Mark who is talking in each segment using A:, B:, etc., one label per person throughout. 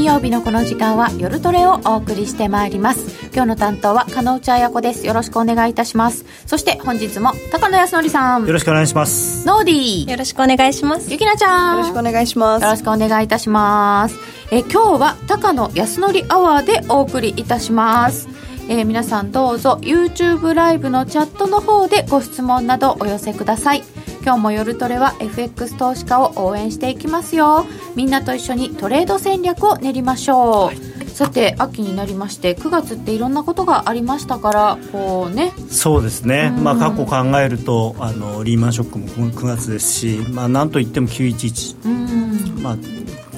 A: 金曜日のこの時間は夜トレをお送りしてまいります。今日の担当は加納内彩子です。よろしくお願いいたします。そして本日も高野康則さん。
B: よろしくお願いします。
A: ノーディ
C: ー。よろしくお願いします。
A: ゆきなちゃ
D: ん。よろしくお願いします。
A: よろしくお願いいたします。え今日は高野康則アワーでお送りいたします。えー、皆さんどうぞ YouTube ライブのチャットの方でご質問などお寄せください今日も夜トレは FX 投資家を応援していきますよ。みんなと一緒にトレード戦略を練りましょう、はい、さて秋になりまして9月っていろんなことがありましたからこうね。
B: そうですね、まあ、過去考えるとあのリーマンショックも9月ですし、まあ、なんといっても911、まあ、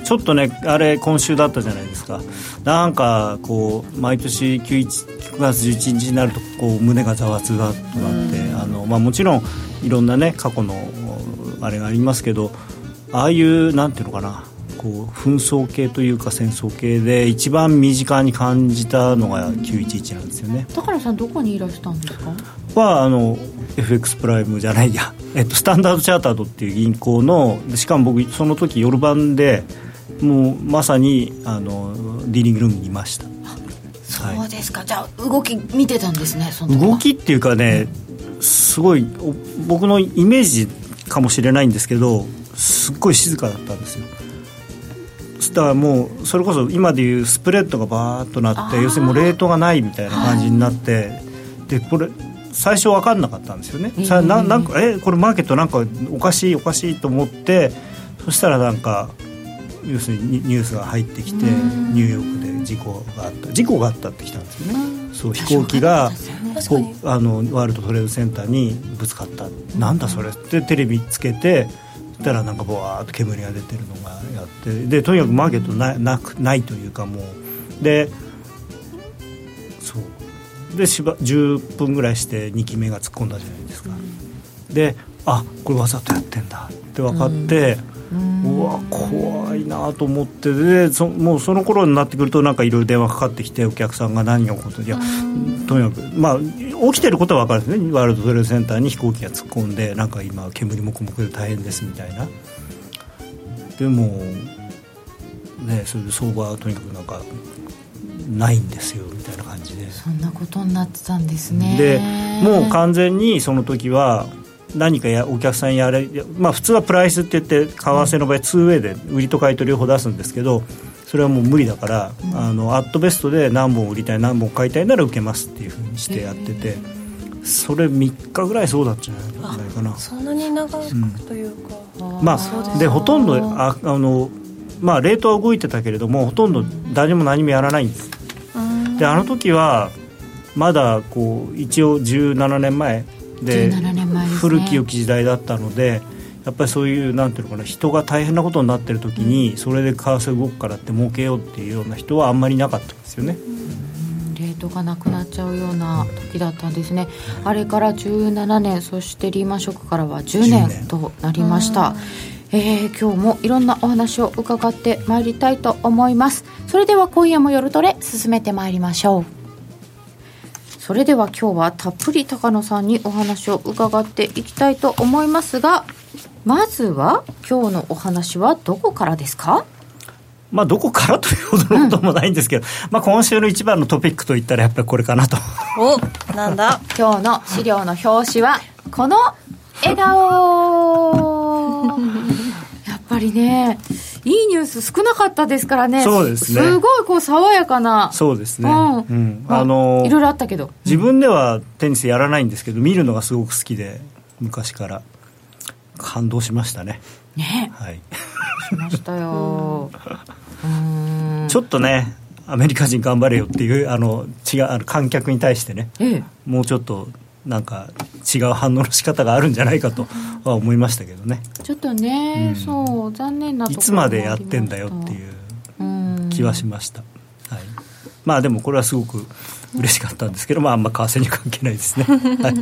B: ちょっとねあれ今週だったじゃないですか。なんかこう毎年 9, 9月11日になるとこう胸がざわつがとなってあの、まあ、もちろんいろんなね過去のあれがありますけどああいうなんていうのかなこう紛争系というか戦争系で一番身近に感じたのが911なんですよね。
A: 高野さんどこにいらしたんですか？
B: はあの FX プライムじゃないや、えっと、スタンダードチャータードっていう銀行のしかも僕その時夜晩でもうまさにあのディーリングルームにいました。
A: そうですか、はい、じゃあ動き見てたんですね
B: 動きっていうかね、すごい僕のイメージかもしれないんですけどすっごい静かだったんですよ。だからもうそれこそ今でいうスプレッドがバーッとなって要するにもうレートがないみたいな感じになって、はい、でこれ最初分かんなかったんですよね、えー、ななんかえこれマーケットなんかおかしいおかしいと思ってそしたらなんか要するにニュースが入ってきてニューヨークで事故があった。事故があったってきたんですよね。そう飛行機があのワールドトレードセンターにぶつかった。なんだそれってテレビつけてたらなんかぼわーっと煙が出てるのがやってでとにかくマーケットななくないというかもう。でそう。でしば10分ぐらいして2機目が突っ込んだじゃないですか、であこれわざとやってんだって分かって、うん。うわ怖いなと思ってでそもうその頃になってくるとなんかいろいろ電話かかってきてお客さんが何が起こっていやとにかくまあ起きてることは分かるんですね。ワールドトレードセンターに飛行機が突っ込んでなんか今煙もくもくで大変ですみたいな。でもねそれで相場はとにかくなんかないんですよみたいな感じで。
A: そんなことになってたんですね。
B: でもう完全にその時は何かやお客さんやれ、まあ、普通はプライスって言って為替の場合 2way で売りと買いと両方出すんですけどそれはもう無理だから、うん、あのアットベストで何本売りたい何本買いたいなら受けますっていうふうにしてやってて。それ3日ぐらいそうだったんじゃないかな。
C: そんなに長くというか、
B: うん、まあでほとんどああのまあレートは動いてたけれどもほとんど誰も何もやらないんです。であの時はまだこう一応17年前で、ね、古き良き時代だったのでやっぱりそういうなんていうのかな人が大変なことになってる時にそれで為替動くからって儲けようっていうような人はあんまりいなかったんですよね。
A: レートがなくなっちゃうような時だったんですね、あれから17年そしてリーマンショックからは10年。となりました、えー、今日もいろんなお話を伺ってまいりたいと思います。それでは今夜も夜トレ進めてまいりましょうそれでは今日はたっぷり高野さんにお話を伺っていきたいと思いますがまずは今日のお話はどこからですか？
B: まあ、どこからというほどのこともないんですけど、うん、まあ、今週の一番のトピックといったらやっぱりこれかなと。
A: おなんだ？今日の資料の表紙はこの笑顔。やっぱりねいいニュース少なかったですからね。
B: そうですね。
A: すごいこう爽やかな。
B: そうですね、
A: あのいろいろあったけど。
B: 自分ではテニスやらないんですけど見るのがすごく好きで昔から。感動しましたね。
A: ね。
B: はい。
A: しましたよ。
B: ちょっとねアメリカ人頑張れよっていうあの違うあの観客に対してね、ええ、もうちょっとなんか違う反応の仕方があるんじゃないかとは思いましたけどね。
A: ちょっとね、うん、そう残念なと
B: ころいつまでやってんだよっていう気はしました、はい、まあでもこれはすごく嬉しかったんですけど、まあ、あんま為替に関係ないですね。はい。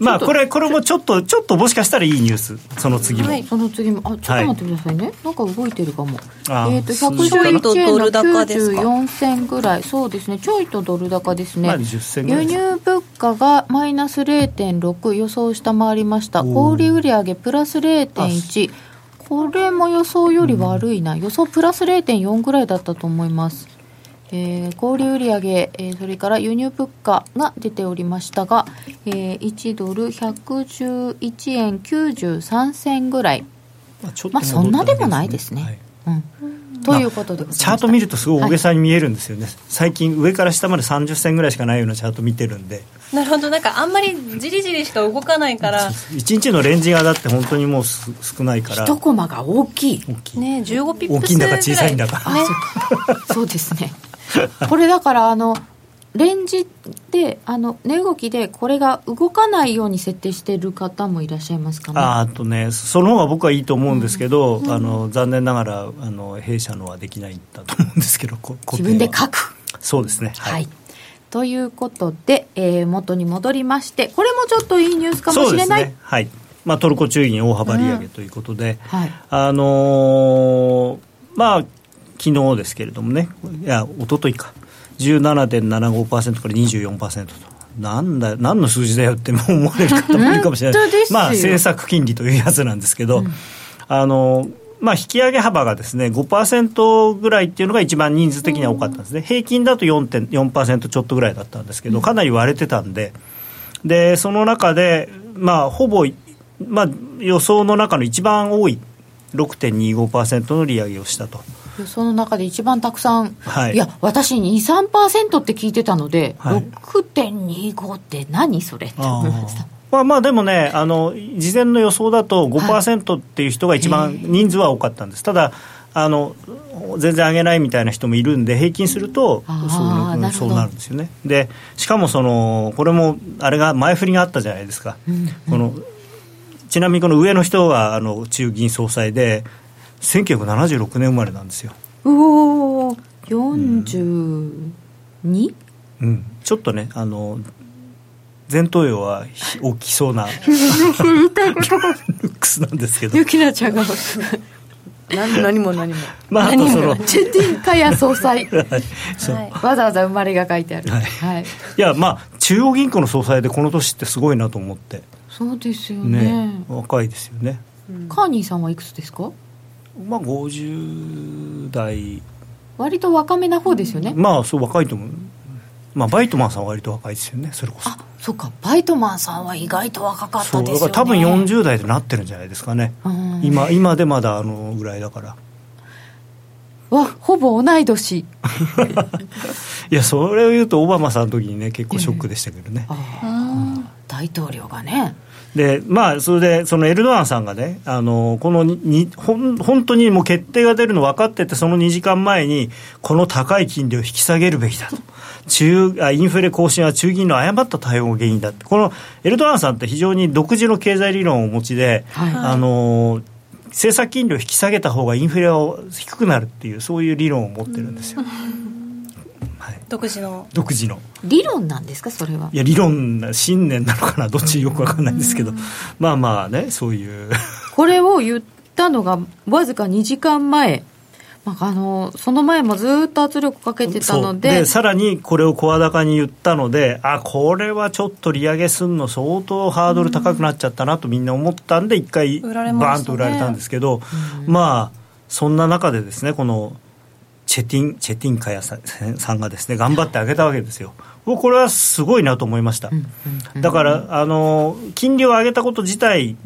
B: まあこれこれもちょっとちょっともしかしたらいいニュースその次も、
A: はい、その次も。あちょっと待ってくださいね、はい、なんか動いてるかも。えっ、ー、と111円の94銭ぐらいそうですね。ちょいとドル高ですね、まあ、輸入物価がマイナス0.6予想下回りました。小売売上プラス0.1これも予想より悪いな、うん、予想プラス0.4ぐらいだったと思います。えー、小売売上、えー、それから輸入物価が出ておりましたが、えー、1ドル111円93銭ぐらい、まあ、まあ、そんなでもないですね。はい、うん。ということで
B: チャート見るとすごい大げさに見えるんですよね、はい、最近上から下まで30銭ぐらいしかないようなチャート見てるんで。
C: なるほど。なんかあんまりじりじりしか動かないから。
B: 1日のレンジがだって本当にもう少ないから。
A: 一コマが大きい。
C: 大きい。ね15ピップス
B: 大きいんだか小さいんだか、
A: ね、そうですね これだからあのレンジであの値動きでこれが動かないように設定している方もいらっしゃいますかね？
B: あとねその方が僕はいいと思うんですけど、うん、あの残念ながらあの弊社のはできないんだと思うんですけど
A: 自分で書く？
B: そうですね。
A: はい、はい、ということで、えー、元に戻りましてこれもちょっといいニュースかもしれない、ね、
B: はい。まあ、トルコ中銀大幅利上げということで、うんはい、あのー、まあ昨日ですけれどもね。いや一昨日か。17.75%から24%と。なんだ何の数字だよって思われる方もいるかもしれない、まあ、政策金利というやつなんですけど、うん、あのまあ、引き上げ幅がですね5%ぐらいっていうのが一番人数的には多かったんですね、平均だと4.4%ちょっとぐらいだったんですけど、かなり割れてたんで、でその中で、まあ、ほぼ、まあ、予想の中の一番多い6.25%の利上げをしたと。
A: その中で一番たくさん、はい、いや、私、2、3%って聞いてたので、はい、6.25って何それ？って思いました。
B: まあ、まあでもねあの、事前の予想だと5%っていう人が一番人数は多かったんです、ただあの、全然上げないみたいな人もいるんで、平均するとそうそうなるんですよね。でしかもその、これもあれが前振りがあったじゃないですか、うんうん、このちなみにこの上の人はあの中銀総裁で、1976年生まれなんですよ。
A: おお 42?、うん、
B: うん、ちょっとねあの前頭葉は大きそうなル ックスなんですけど。
A: ゆきなちゃんが。
C: 何何も何も。
B: まああとその。
A: チェティンカヤ総裁、はい、わざわざ生まれが書いてある、はい、はい、い
B: やまあ中央銀行の総裁でこの年ってすごいなと思って。
A: そうですよね、
B: ね、若いですよね、
A: うん、カーニーさんはいくつですか？
B: まあ50代。
A: 割と若めな方ですよね。
B: まあそう若いと思う。まあバイトマンさんは割と若いですよねそれこそ。
A: あそうか。バイトマンさんは意外と若かったですよね。だから
B: 多分40代でなってるんじゃないですかね。今今でまだあのぐらいだから。
A: わほぼ同い年。い
B: やそれを言うとオバマさんの時にね結構ショックでしたけどね、
A: えー、大統領がね
B: でまあ、それでそのエルドアンさんがね、あのこのにほん本当にもう決定が出るの分かってて、その2時間前に、この高い金利を引き下げるべきだと。中あインフレ更新は中銀の誤った対応が原因だって、このエルドアンさんって非常に独自の経済理論をお持ちで、はい、あの政策金利を引き下げた方がインフレは低くなるっていう、そういう理論を持ってるんですよ。
C: 独自の。
B: 独自の。
A: 理論なんですか？それは。い
B: や理論信念なのかな？どっちよく分かんないんですけど。まあまあねそういう。
A: これを言ったのがわずか2時間前。まあ、あのその前もずっと圧力かけてたので。
B: でさらにこれを声高に言ったのであこれはちょっと利上げすんの相当ハードル高くなっちゃったなとみんな思ったんで一回バーンと売られたんですけど、まあそんな中でですねこのチェティンチェティンカヤさんがですね頑張ってあげたわけですよ。これはすごいなと思いました。だからあの金利を上げたこと自体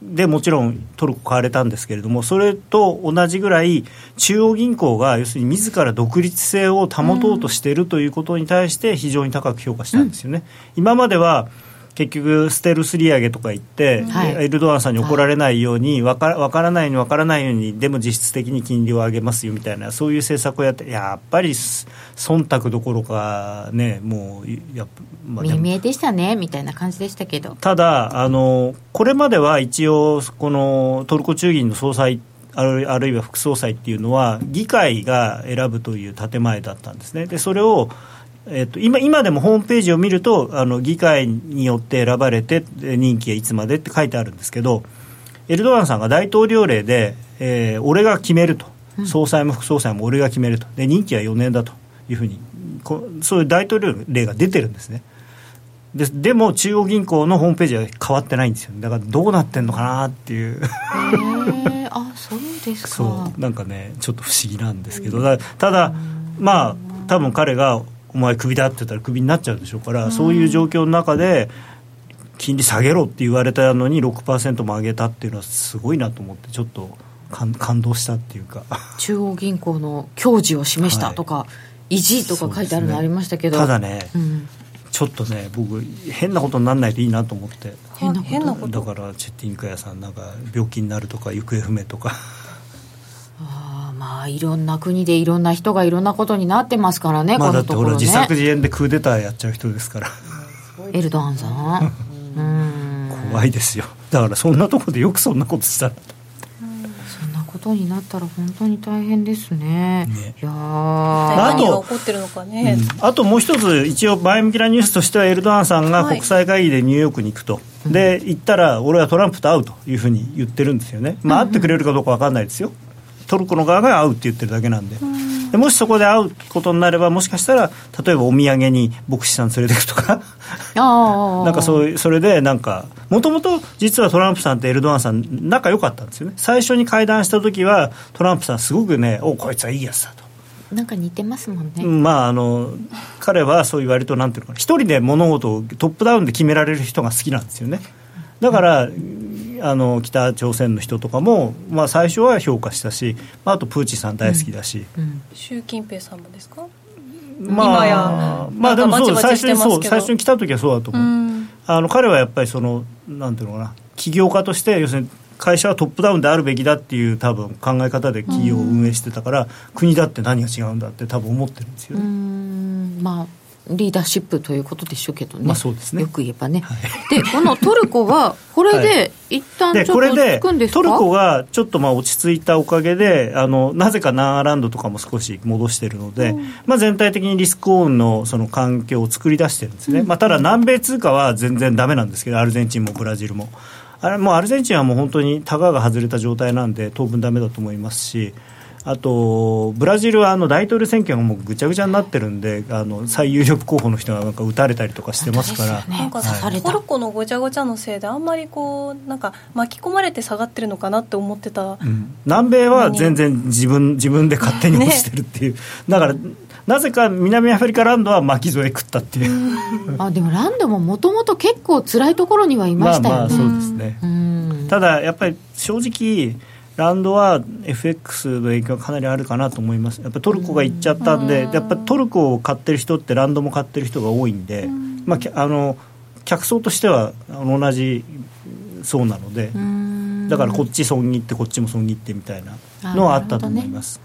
B: でもちろんトルコ買われたんですけれどもそれと同じぐらい中央銀行が要するに自ら独立性を保とうとしているということに対して非常に高く評価したんですよね。今までは結局、ステルス利上げとか言って、はい、エルドアンさんに怒られないように、分から分からないように分からないように、でも実質的に金利を上げますよみたいな、そういう政策をやって、やっぱり忖度どころか、ね、もうやっ
A: まあ、見えでしたねみたいな感じでしたけど。
B: ただあの、これまでは一応、このトルコ中銀の総裁あるあるいは副総裁っていうのは、議会が選ぶという建前だったんですね。でそれをえっと、今今でもホームページを見るとあの議会によって選ばれて任期はいつまでって書いてあるんですけどエルドアンさんが大統領令で、えー、俺が決めると、総裁も副総裁も俺が決めると。で任期は4年だと。いうふうにこそういう大統領令が出てるんですね。ででも中央銀行のホームページは変わってないんですよだからどうなってんのかなっていう。
A: えあそうですか。
B: そう。なんかねちょっと不思議なんですけど。だただまあ多分彼がお前クビだって言ったらクビになっちゃうでしょうからそういう状況の中で金利下げろって言われたのに6%も上げたっていうのはすごいなと思ってちょっと感感動したっていうか。
A: 中央銀行の矜持を示したとか、
B: は
A: 意地とか書いてあるのありましたけど、
B: ただね、
A: うん、
B: ちょっとね僕変なことにならないでいいなと思って。
A: 変なこと。
B: だからチェッティンカ屋さんなんか病気になるとか行方不明とか
A: まあいろんな国でいろんな人がいろんなことになってますからね、
B: まあ
A: こ
B: だってほら
A: のところね
B: 自作自演でクーデターやっちゃう人ですから。
A: エルドアンさん。うん。
B: 怖いですよ。だからそんなとこでよくそんなことしたら。
A: そんなことになったら本当に大変ですね。
B: ね。
A: いやー。
B: あと
C: 何が起こってるのかね、
B: うん。あともう一つ一応前向きなニュースとしてはエルドアンさんが国際会議でニューヨークに行くと、で行ったら俺はトランプと会うというふうに言ってるんですよね、まあ、会ってくれるかどうか分かんないですよトルコの側が会うって言ってるだけなんで,、でもしそこで会うことになればもしかしたら例えばお土産に牧師さん連れてくとか。なんかそういうそれでなんかもともと実はトランプさんとエルドアンさん仲良かったんですよね。最初に会談した時はトランプさんすごくねおこいつはいいやつだと。
A: なんか似てますもんね、
B: まああの彼はそういう割となんていうのかな一人で物事をトップダウンで決められる人が好きなんですよね。だからあの北朝鮮の人とかも、まあ、最初は評価したし、まあ、あとプーチンさん大好きだし、
A: うん
C: 習近平さんもですか？
B: ま
C: 今や
B: あまあでもそう最初にそう最初に来た時はそうだと思う、
C: うん。
B: あの彼はやっぱりそのなんていうのかな起業家として要するに会社はトップダウンであるべきだっていう多分考え方で企業を運営してたから、国だって何が違うんだって多分思ってるんですよ
A: う
B: ね、
A: ん。まあリーダーシップということでしょうけどね,、
B: まあそうですね。
A: よく言えばね、
B: はい。
A: でこのトルコは これ
B: は
A: で一旦ちょっと落ち
B: でこれで
A: 着くんですか？
B: トルコがちょっとまあ落ち着いたおかげであのなぜかナンアランドとかも少し戻してるので、まあ、全体的にリスクオンのその環境を作り出してるんですね、まあ、ただ南米通貨は全然ダメなんですけどアルゼンチンもブラジルも。あれもうアルゼンチンはもう本当にタガが外れた状態なんで当分ダメだと思いますしあとブラジルはあの大統領選挙がもうぐちゃぐちゃになってるんであの最有力候補の人がなんか撃たれたりとかしてますから。
C: なんか
A: 刺された
C: トルコのごちゃごちゃのせいであんまりこうなんか巻き込まれて下がってるのかなって思ってた、
B: うん。南米は全然自分自分で勝手に落ちてるっていう、だからなぜか南アフリカランドは巻き添え食ったっていう、
A: あでもランドももともと結構辛いところにはいましたよね、
B: まあそうですね、
A: うん。
B: ただやっぱり正直ランドは FX の影響がかなりあるかなと思います。やっぱトルコが行っちゃったんで、やっぱトルコを買ってる人ってランドも買ってる人が多いんで、まああの客層としては同じそうなので、
A: うん。
B: だからこっち損切ってこっちも損切ってみたいなのはあったと思います、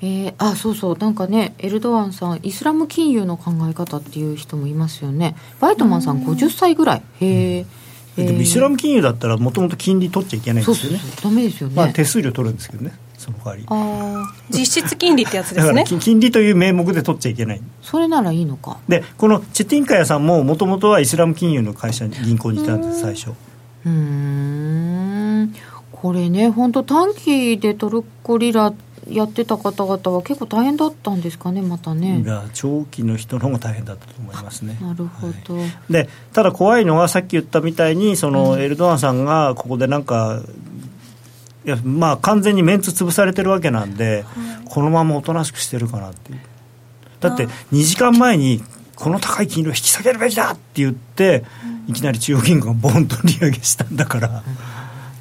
A: えーあそうそう。なんかねエルドアンさんイスラム金融の考え方っていう人もいますよね。バイトマンさん50歳ぐらい。へえ
B: でもイスラム金融だったらもともと金利取っちゃいけないんですよね。
A: ダメですよね、
B: まあ、手数料取るんですけどねその代わり。
C: 実質金利ってやつですね。
B: 金金利という名目で取っちゃいけない。
A: それならいいのか。
B: でこのチェティンカヤさんももともとはイスラム金融の会社に銀行にいたんです最初。
A: うーん。これね本当短期でトルコリラやってた方々は結構大変だったんですかねまたね。
B: いや長期の人の方が大変だったと思いますね。
A: なるほど、
B: はい。でただ怖いのはさっき言ったみたいにそのエルドアンさんがここでなんかいやまあ完全にメンツ潰されてるわけなんで、このままおとなしくしてるかなっていう。だって2時間前にこの高い金利を引き下げるべきだって言って、いきなり中央銀行がボンと利上げしたんだから、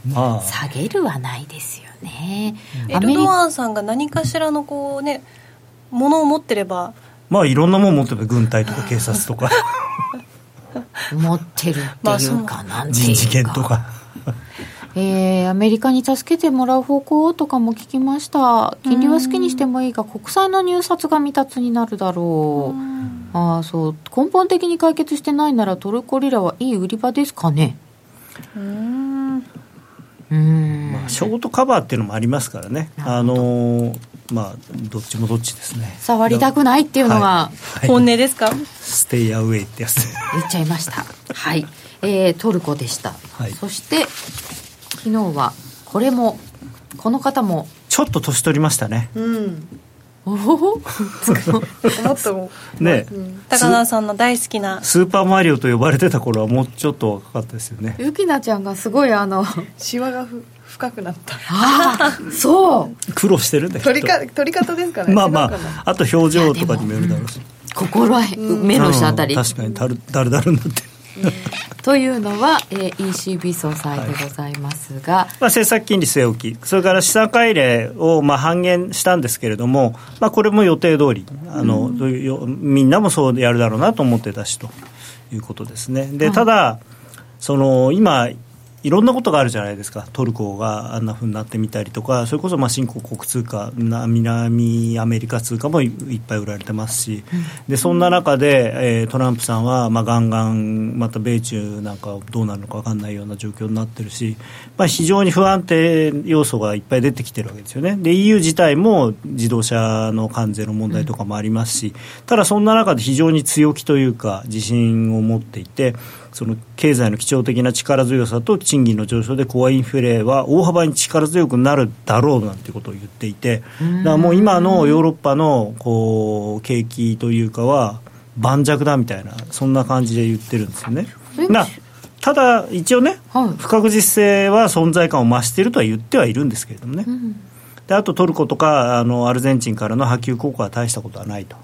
B: まあ。
A: 下げるはないですよね、
C: エルドアンさんが何かしらのこうねものを持ってれば。
B: まあいろんなもん持ってる軍隊とか警察とか。
A: 持ってるっていうか、なんていうか。
B: 人事権とか。
A: えーアメリカに助けてもらう方向とかも聞きました。金利は好きにしてもいいが国債の入札が未達になるだろう。ああそう。根本的に解決してないならトルコリラはいい売り場ですかね。
C: うん
A: うーん
B: まあ、ショートカバーっていうのもありますからね。あのーまあどっちもどっちですね。
A: 触りたくないっていうのが
B: はい。
C: 本音ですか？
B: ステイアウェイってやつ。
A: 言っちゃいました。はい、えートルコでした、
B: はい。
A: そして昨日はこれもこの方も。
B: ちょっと年取りましたね。
D: うん
A: おお
D: もっと
B: ね、
C: 高田さんの大好きな。
B: スーパーマリオと呼ばれてた頃はもうちょっと若かったですよね。
A: ゆきなちゃんがすごいあの
D: シワがふ深くなった。
A: ああそう。
B: 苦労してるんだけど
D: 取りか取り方ですかね。
B: まあまああと表情とかにもよるだろうし。
A: 心は目の下あたり、
B: うん確かにだるだるだるになってる
A: というのは、えー ECB 総裁でございますが、
B: まあ、政策金利据え置き、それから資産改例をまあ半減したんですけれども、まあ、これも予定通りあの、どういうよみんなもそうやるだろうなと思ってたしということですね。でただその今いろんなことがあるじゃないですか、トルコがあんなふうになってみたりとか、それこそまあ新興国通貨、南アメリカ通貨もいっぱい売られてますし、でそんな中で、えートランプさんはまあガンガン、また米中なんかどうなるのか分かんないような状況になってるし、まあ、非常に不安定要素がいっぱい出てきてるわけですよね。で EU 自体も自動車の関税の問題とかもありますし、ただそんな中で非常に強気というか、自信を持っていて、その経済の基調的な力強さと賃金の上昇でコアインフレは大幅に力強くなるだろうなんてことを言っていて、だからもう今のヨーロッパのこう景気というかは盤石だみたいな、そんな感じで言ってるんですよね。ただ、一応ね、
A: はい。
B: 不確実性は存在感を増しているとは言ってはいるんですけれどもね、であとトルコとかあのアルゼンチンからの波及効果は大したことはないと。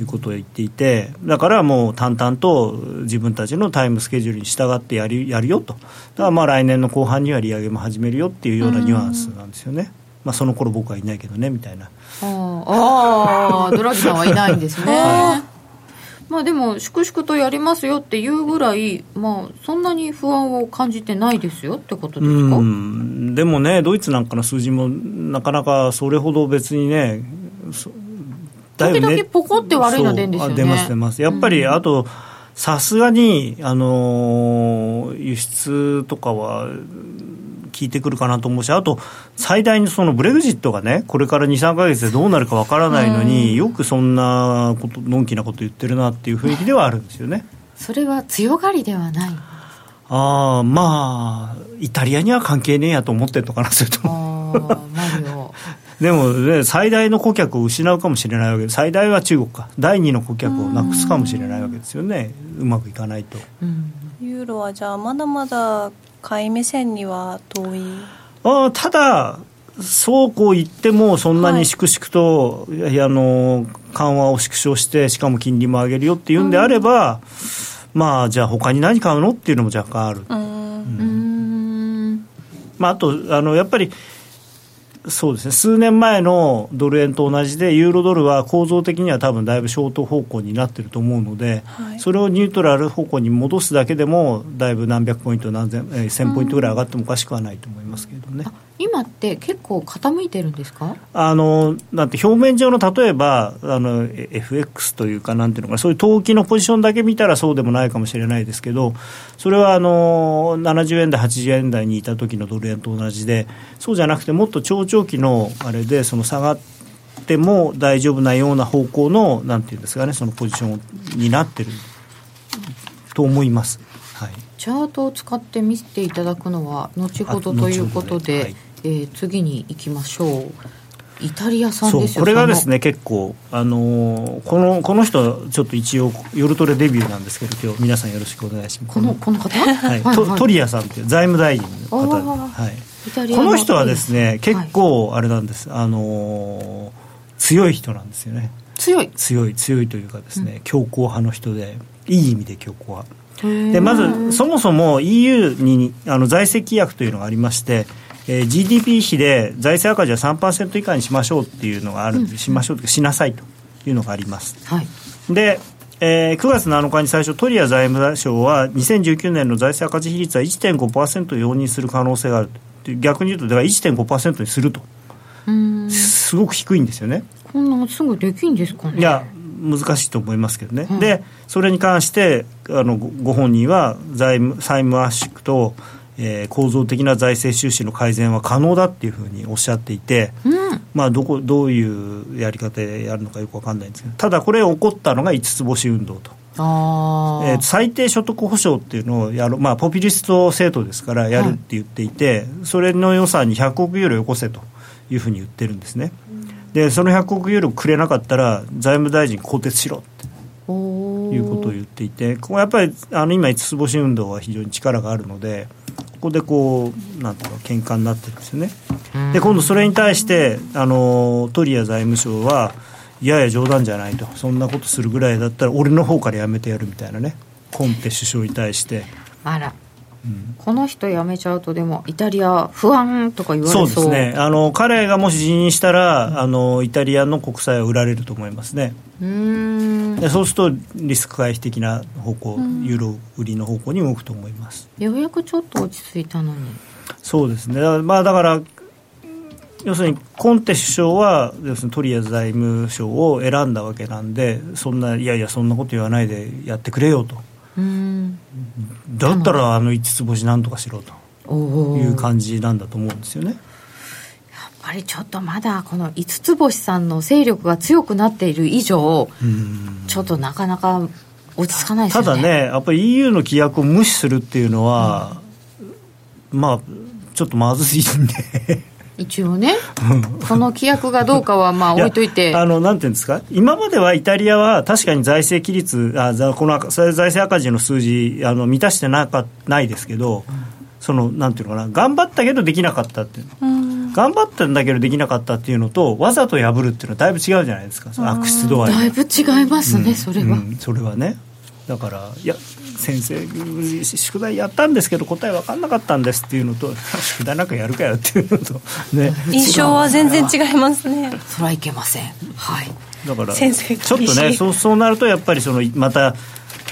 B: いうことを言っていてだからもう淡々と自分たちのタイムスケジュールに従ってやるやるよと。だからまあ来年の後半には利上げも始めるよっていうようなニュアンスなんですよね、まあ、その頃僕はいないけどねみたいな。
A: あー。あー。ドラギさんはいないんですね、まあでも粛々とやりますよっていうぐらい、まあ、そんなに不安を感じてないですよってことですか、
B: うん。でもね、ドイツなんかの数字もなかなかそれほど別にね、
A: 時々ポコって悪いの出るんですよね。
B: 出ます、出ます、やっぱり、あと、さすがに、あのー輸出とかは効いてくるかなと思うし、あと、最大にそのブレグジットがね、これから2、3か月でどうなるかわからないのに、よくそんなこと、のんきなこと言ってるなっていう雰囲気ではあるんですよね。
A: それは強がりではない。
B: ああまあイタリアには関係ねえやと思ってるのかなそれとも でも、ね、最大の顧客を失うかもしれないわけで最大は中国か。第二の顧客をなくすかもしれないわけですよね。うまくいかないと。
A: うん
C: ユーロはじゃあまだまだ買い目線には遠い？
B: ああただそうこう言ってもそんなに粛々と、いやあの緩和を縮小してしかも金利も上げるよっていうんであれば、まあじゃあ他に何買うの？っていうのも若干ある。
C: うん。
A: うん。
B: まあ、あとあのやっぱりそうですね数年前のドル円と同じでユーロドルは構造的には多分だいぶショート方向になってると思うので、
C: はい
B: それをニュートラル方向に戻すだけでもだいぶ何百ポイント何千、えー1000ポイントぐらい上がってもおかしくはないと思いますけどね。
A: 今って結構傾いてるんですか？
B: あのなんて表面上の例えばあのえ FX というかなんていうのかなそういう投機のポジションだけ見たらそうでもないかもしれないですけどそれはあの70円台80円台にいた時のドル円と同じでそうじゃなくてもっと長長期のあれでその下がっても大丈夫なような方向のなんていうんですかねそのポジションになってると思います。はい。
A: チャートを使って見せていただくのは後ほどということで、えー次に行きましょう。イタリア産
B: そう
A: ですよ。
B: これがです
A: そ
B: ね結構、あのーこのこの人ちょっと一応夜トレデビューなんですけど今日皆さんよろしくお願いします。
A: のこのこの方？
B: はい。とトリアさんっていう財務大臣の方はい、
A: イタリア
B: この人はですね
A: はい。
B: 結構あれなんです、あのー強い人なんですよね。
A: 強い。
B: 強い強いというかですね、強硬派の人でいい意味で強硬派。で
A: で
B: まずそもそも EU にあの財政規約というのがありまして、えー GDP 比で財政赤字は3%以下にしましょうっていうのがあるんで、しましょうとしなさいというのがあります。
A: はい。
B: で、えー9月7日に最初トリア財務省は2019年の財政赤字比率は1.5%を容認する可能性があると。逆に言うとだから1.5%にすると。
A: うーん。
B: すごく低いんですよね。
A: こんなすぐできんですかね。
B: いや難しいと思いますけどね、
A: うん
B: でそれに関してあのごご本人は財務債務圧縮と、えー構造的な財政収支の改善は可能だっていうふうにおっしゃっていて、
A: うん。
B: まあ、どこどういうやり方でやるのかよく分かんないんですけどただこれ起こったのが5つ星運動と。
A: ああ、
B: えー最低所得保障っていうのをやる、まあ、ポピュリスト政党ですからやるって言っていて、それの予算に100億ユーロよこせというふうに言ってるんですね、でその100億ユーロくれなかったら財務大臣更迭しろっていうことを言っていてここはやっぱりあの今五つ星運動は非常に力があるのでこでこうなんていうか喧嘩になってるんですよね、で今度それに対してあのトリア財務省はいやいや冗談じゃないと。そんなことするぐらいだったら俺の方からやめてやるみたいなね。コンテ首相に対して。
A: あら、この人辞めちゃうとでもイタリア不安とか言われそう。
B: そうですね。あの彼がもし辞任したら、あのイタリアの国債は売られると思いますね。
A: うん
B: でそうするとリスク回避的な方向、ユーロ売りの方向に動くと思います。
A: ようやくちょっと落ち着いたのに。
B: そうですね。だから,、まあ、だから要するにコンテ首相は要するにトリア財務省を選んだわけなんでそんないやいやそんなこと言わないでやってくれよと。
A: うん。
B: だったらあの5つ星なんとかしろという感じなんだと思うんですよね。
A: ぱりちょっとまだこの五つ星さんの勢力が強くなっている以上
B: うん。
A: ちょっとなかなか落ち着かないですよね。
B: ただね、やっぱり EU の規約を無視するっていうのは、まあ、ちょっとまずいんで。
A: 一応ねその規約がどうかはまあ置いといて。
B: やあのなんていうんですか、今まではイタリアは確かに財政規律、あざこの赤財政赤字の数字、あの満たしてなかないですけど、そのなんていうのかな、頑張ったけどできなかったっていう
C: うん
B: 頑張ったんだけどできなかったっていうのと、わざと破るっていうのはだいぶ違うじゃないですか、悪質度合いが。
A: だいぶ違いますね、それは、
B: うん。それはね。だからいや先生宿題やったんですけど答え分かんなかったんですっていうのと 宿題なんかやるかよっていうのとね。
C: 印象は全然違いますね。
A: それはいけません。はい。
B: だから
C: 先生
B: ちょっとねそうそうなるとやっぱりそのまた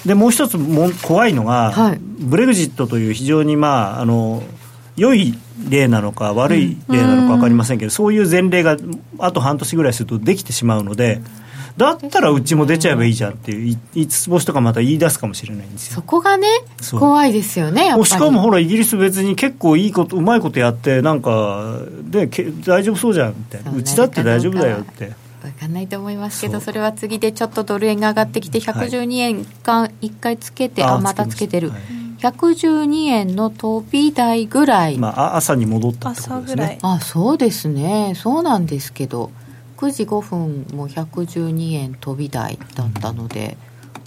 B: でもう一つも怖いのが、
A: はい。
B: ブレグジットという非常にまああの良い例なのか悪い例なのか分かりませんけど、そういう前例があと半年ぐらいするとできてしまうのでだったらうちも出ちゃえばいいじゃんっていう5つ星とかまた言い出すかもしれないんですよ。
A: そこがね怖いですよねやっぱり。
B: しかもほらイギリス別に結構いいことうまいことやってなんかでけ大丈夫そうじゃんみたいな。
A: そう
B: うちだって大丈夫だよって。
A: 分かんないと思いますけどそれは次でちょっとドル円が上がってきて112円間1回つけて、
B: あ
A: あまた。つけてる、
B: つけまし
A: 112円の飛び台ぐらい、
B: まああ朝に戻ったってことです
C: 朝ぐらい。
B: ね
A: あそうですね。そうなんですけど9時5分も112円飛び台だったので、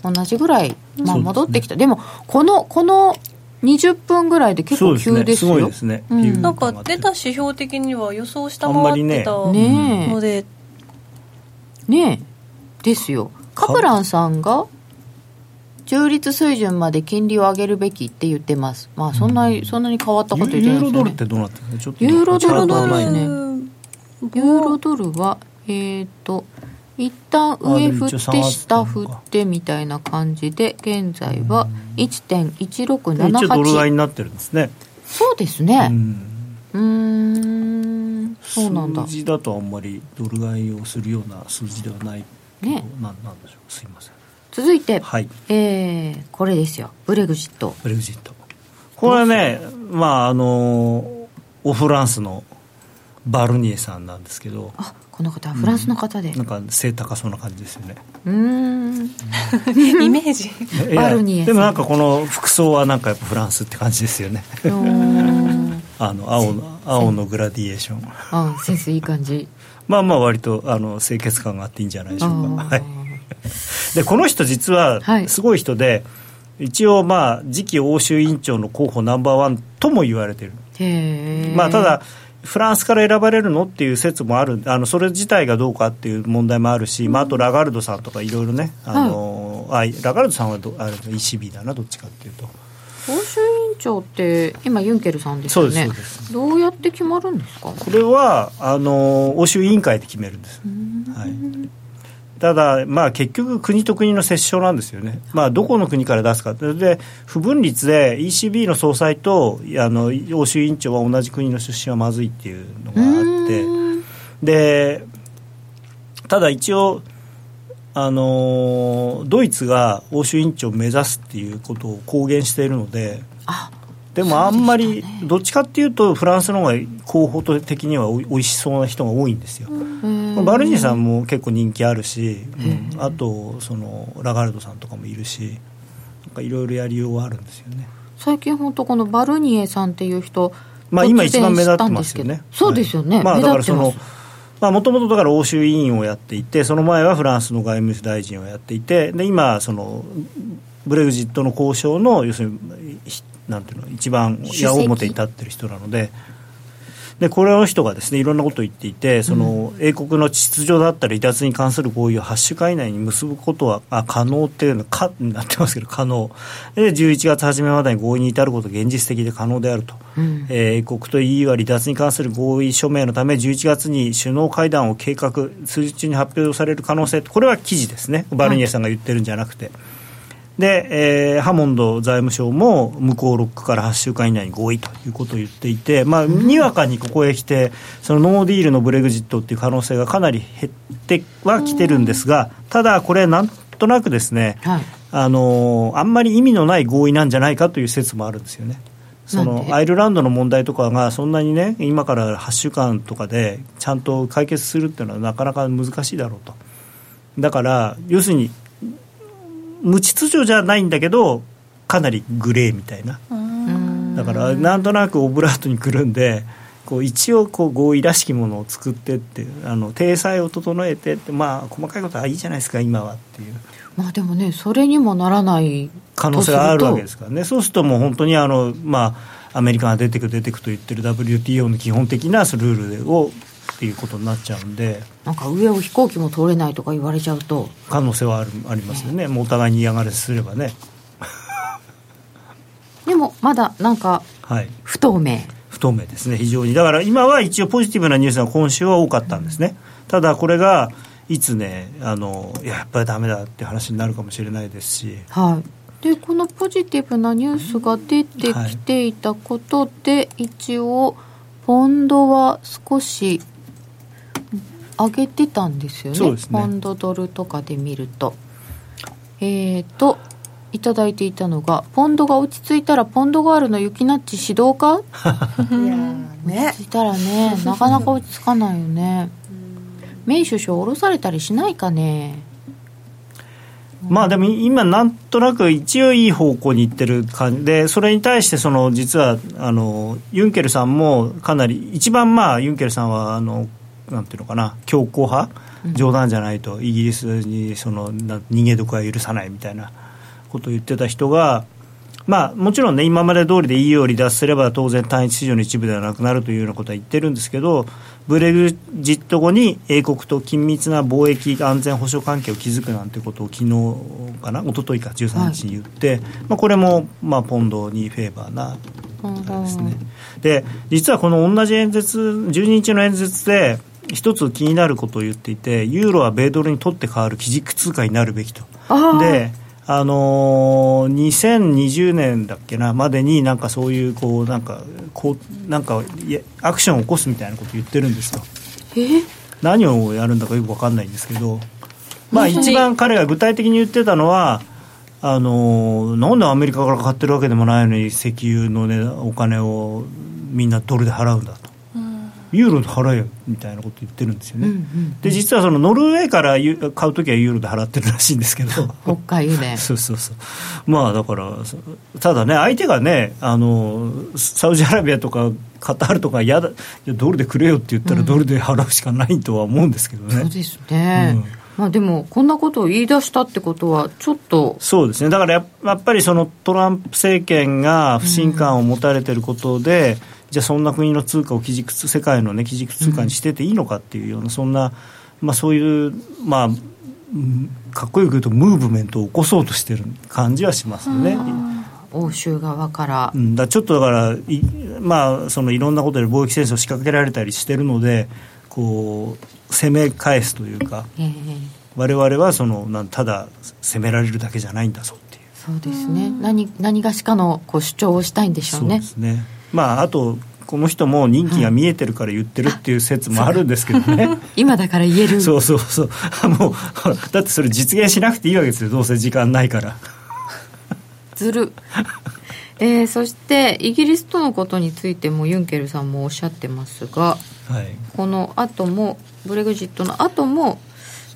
A: 同じぐらい、まあ、戻ってきた。でもこのこの20分ぐらいで結構急ですよ。
B: ごいですね、
A: うん。
C: なんか出た指標的には予想下
B: あんまりね
C: 回ってた
A: ね。え。
C: ので、
A: ねえ。ですよ。カプランさんが中立水準まで金利を上げるべきって言ってます。まあそんなに、そんなに変わったこと言って
B: ユーロドルってどうなってるのちょっと
A: ユーロドルドル
B: ないね。
C: うん
A: ユーロドルはえっ、と一旦上振って
B: 下
A: 振ってみたいな感じで現在は
B: で一応ドル買
A: 1.1678
B: いになってるんですね
A: そうです
B: う
A: ね
B: ん。
A: うーん。そうなんだ。
B: 数字だとあんまりドル買いをするような数字ではない
A: ね
B: なんなんでしょう？すいません
A: 続いて、
B: はい。
A: えーこれですよ。ブレグジット。
B: ブレグジット。これはねまああのオフランスのバルニエさんなんですけど。
A: あこの方はフランスの方で。
B: なんか背高そうな感じですよね。
A: うーん。
C: イメージ。
A: バルニエさん。
B: でもなんかこの服装はなんかやっぱフランスって感じですよね。あの青の青のグラディエーション。
A: あセンスいい感じ。
B: まあまあ割とあの清潔感があっていいんじゃないでしょうか、はい、でこの人実は
A: はい。
B: すごい人で、一応まあ次期欧州委員長の候補ナンバーワンとも言われてる、まあただフランスから選ばれるのっていう説もある。あのそれ自体がどうかっていう問題もあるし、まあ、あとラガルドさんとかいろいろねあの、あラガルドさんはどあれ ECB だなどっちかっていうと。
A: 欧州委員長って今ユンケルさんですよね。
B: そうです
A: どうやって決まるんですか？
B: これはあの欧州委員会で決めるんです、はい、ただ、まあ、結局国と国の折衝なんですよね、まあ、どこの国から出すか。で不分率で ECB の総裁とあの欧州委員長は同じ国の出身はまずいっていうのがあって。でただ一応あのドイツが欧州委員長を目指すっていうことを公言しているので
A: あ
B: でもあんまりどっちかっていうとフランスの方が候補的にはおいしそうな人が多いんですよ、まあバルニーさんも結構人気あるし、うん。あとそのラガルドさんとかもいるしなんかいろいろやりようはあるんですよね。
A: 最近本当このバルニエさんっていう人
B: まあ今一番目立ってますよね。
A: そうですよね、
B: はいまあ
A: 目
B: だからそのまあもともとだから欧州委員をやっていてその前はフランスの外務大臣をやっていてで今そのブレグジットの交渉の要するにひなんていうの一番矢面に立ってる人なので。でこれの人がですねいろんなことを言っていてその、英国の秩序だったり離脱に関する合意を8週間以内に結ぶことはあ可能っていうのかになってますけど可能。で11月初めまでに合意に至ることが現実的で可能であると、うん、えー、英国と EU は離脱に関する合意署名のため11月に首脳会談を計画数日中に発表される可能性これは記事ですね。バルニエさんが言ってるんじゃなくて。はいで、えー、ハモンド財務省も向こうロックから8週間以内に合意ということを言っていて、まあ、にわかにここへ来て、そのノーディールのブレグジットっていう可能性がかなり減ってはきてるんですが、ただ、これ、なんとなくですね、はい、あのあんまり意味のない合意なんじゃないかという説もあるんですよね。そのアイルランドの問題とかがそんなにね今から8週間とかでちゃんと解決するっていうのはなかなか難しいだろうと。だから要するに無秩序じゃないんだけどかなりグレーみたいな。だからなんとなくオブラートにくるんでこう一応こう合意らしきものを作ってってあの体裁を整えてってまあ細かいことはいいじゃないですか今はっていう。
A: まあでもねそれにもならない
B: 可能性があるわけですからね。そうするともう本当にあのまあアメリカが出てく出てくと言ってる WTO の基本的なルールをっていうことになっちゃうんで。
A: なんか上を飛行機も通れないとか言われちゃうと。
B: 可能性はあるありますよね、もうお互いに嫌がらせすればね。
A: でもまだなんか不透明、はい、
B: 不透明ですね。非常に。だから今は一応ポジティブなニュースが今週は多かったんですね、ただこれがいつねあのいややっぱりだめだって話になるかもしれないですし。
A: はい。でこのポジティブなニュースが出てきていたことで、はい、一応ポンドは少し上げてたんですよね、ね、ポンドドルとかで見ると。えっ、ー、といただいていたのがポンドが落ち着いたらポンドガールの雪ナッチ指導か？いやね。落ち着いたらねなかなか落ち着かないよね。メイ首相降ろされたりしないかね。
B: まあでも今、なんとなく一応いい方向にいってる感じ。で、それに対してその実はあのユンケルさんもかなり、一番まあユンケルさんはあのなんていうのかな強硬派、冗談じゃないとイギリスにその逃げ得は許さないみたいなことを言ってた人が、まあ、もちろんね今まで通りで EU を離脱すれば当然単一市場の一部ではなくなるというようなことは言ってるんですけどブレグジット後に英国と緊密な貿易安全保障関係を築くなんてことを昨日かな一昨日か13日に言って、はい、まあ、これもまあポンドにフェーバーなですね。で実はこの同じ演説12日の演説で一つ気になることを言っていてユーロは米ドルにとって変わる基軸通貨になるべきと。であのー、2020年だっけなまでになんかそういうこうなんかこうなんかアクションを起こすみたいなことを言ってるんですと。何をやるんだかよく分かんないんですけど、まあ、一番彼が具体的に言ってたのはあのなんでアメリカから買ってるわけでもないのに石油の、ね、お金をみんなドルで払うんだと。ユーロで払えみたいなこと言ってるんですよね、うんうんうん、で実はそのノルウェーから買う時はユーロで払ってるらしいんですけど。
A: 北海ね。
B: そうそうそう。まあだからただね相手がねあのサウジアラビアとかカタールとか嫌だドルでくれよって言ったらドルで払うしかないとは思うんですけどね、
A: うん、そうですね、うん。まあ、でも、こんなことを言い出したってことは、ちょっと
B: そうですね、だからやっぱりそのトランプ政権が不信感を持たれてることで、うんじゃあそんな国の通貨を基軸世界の、ね、基軸通貨にしてていいのかっていうような、うん、そんな、まあ、そういう、まあ、かっこよく言うとムーブメントを起こそうとしてる感じはしますよね。
A: 欧州側から,、
B: うん、だちょっとだからい,、まあ、そのいろんなことで貿易戦争を仕掛けられたりしてるのでこう攻め返すというか、えー、我々はそのなんただ攻められるだけじゃないんだぞっていう。
A: そうですね。何何がしかのこう主張をしたいんでしょうね。そうですね
B: まあ、あとこの人も任期が見えてるから言ってるっていう説もあるんですけどね、
A: 今だから言える。
B: そうそうそう。もう だってそれ実現しなくていいわけですよどうせ時間ないから。
A: ずる。えー、そしてイギリスとのことについてもユンケルさんもおっしゃってますが、はい、この後もブレグジットの後も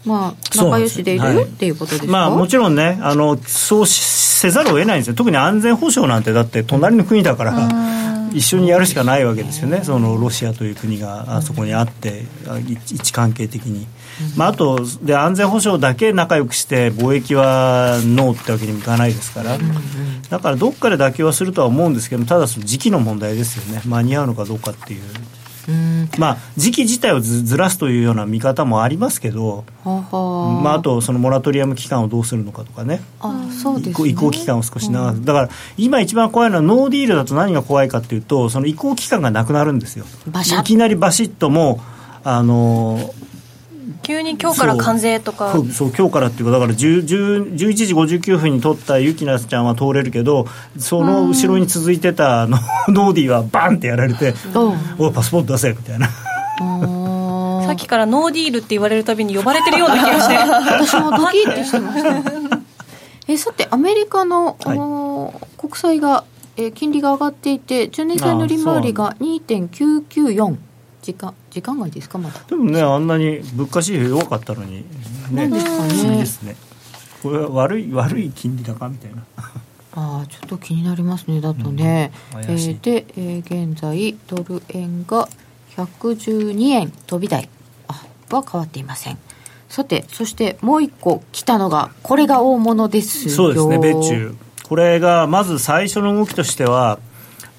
A: まあ仲良しでいる、はい、っていうことですか、
B: まあ、もちろんねあのそうせざるを得ないんですよ。特に安全保障なんてだって隣の国だから、一緒にやるしかないわけですよね、そのロシアという国があそこにあって、位置関係的に。まあ、あとで安全保障だけ仲良くして貿易はノーってわけにもいかないですから、だからどっかで妥協はするとは思うんですけどただその時期の問題ですよね間に合うのかどうかっていう。まあ、時期自体をずらすというような見方もありますけど、はは。まあ、あとそのモラトリアム期間をどうするのかとかね。
A: あそうです、ね、
B: 移行期間を少し長く、うん、だから今一番怖いのはノーディールだと何が怖いかというとその移行期間がなくなるんですよ。いきなりバシッともあの
C: 急に今日から関税とか。
B: そう今日からっていうかだから11時59分に取ったユキナちゃんは通れるけどその後ろに続いてたの ノーディーはバンってやられて「おいパスポート出せ」みたいな。
C: さっきからノーディールって言われるたびに呼ばれてるような気がして。
A: 私もドキッてしてました。えさてアメリカの、はい、国債が、えー、金利が上がっていて10年債の利回りが2.994時間時間外ですかまだ？
B: でもねあんなに物価指標弱かったのにね不思議ですね。これは悪い悪い金利高みたいな。
A: ああちょっと気になりますねだとね、うん、えー、で、えー、現在ドル円が112円飛び台。あは変わっていません。さてそしてもう一個来たのがこれが大物ですよ。
B: そうですね米中。これがまず最初の動きとしては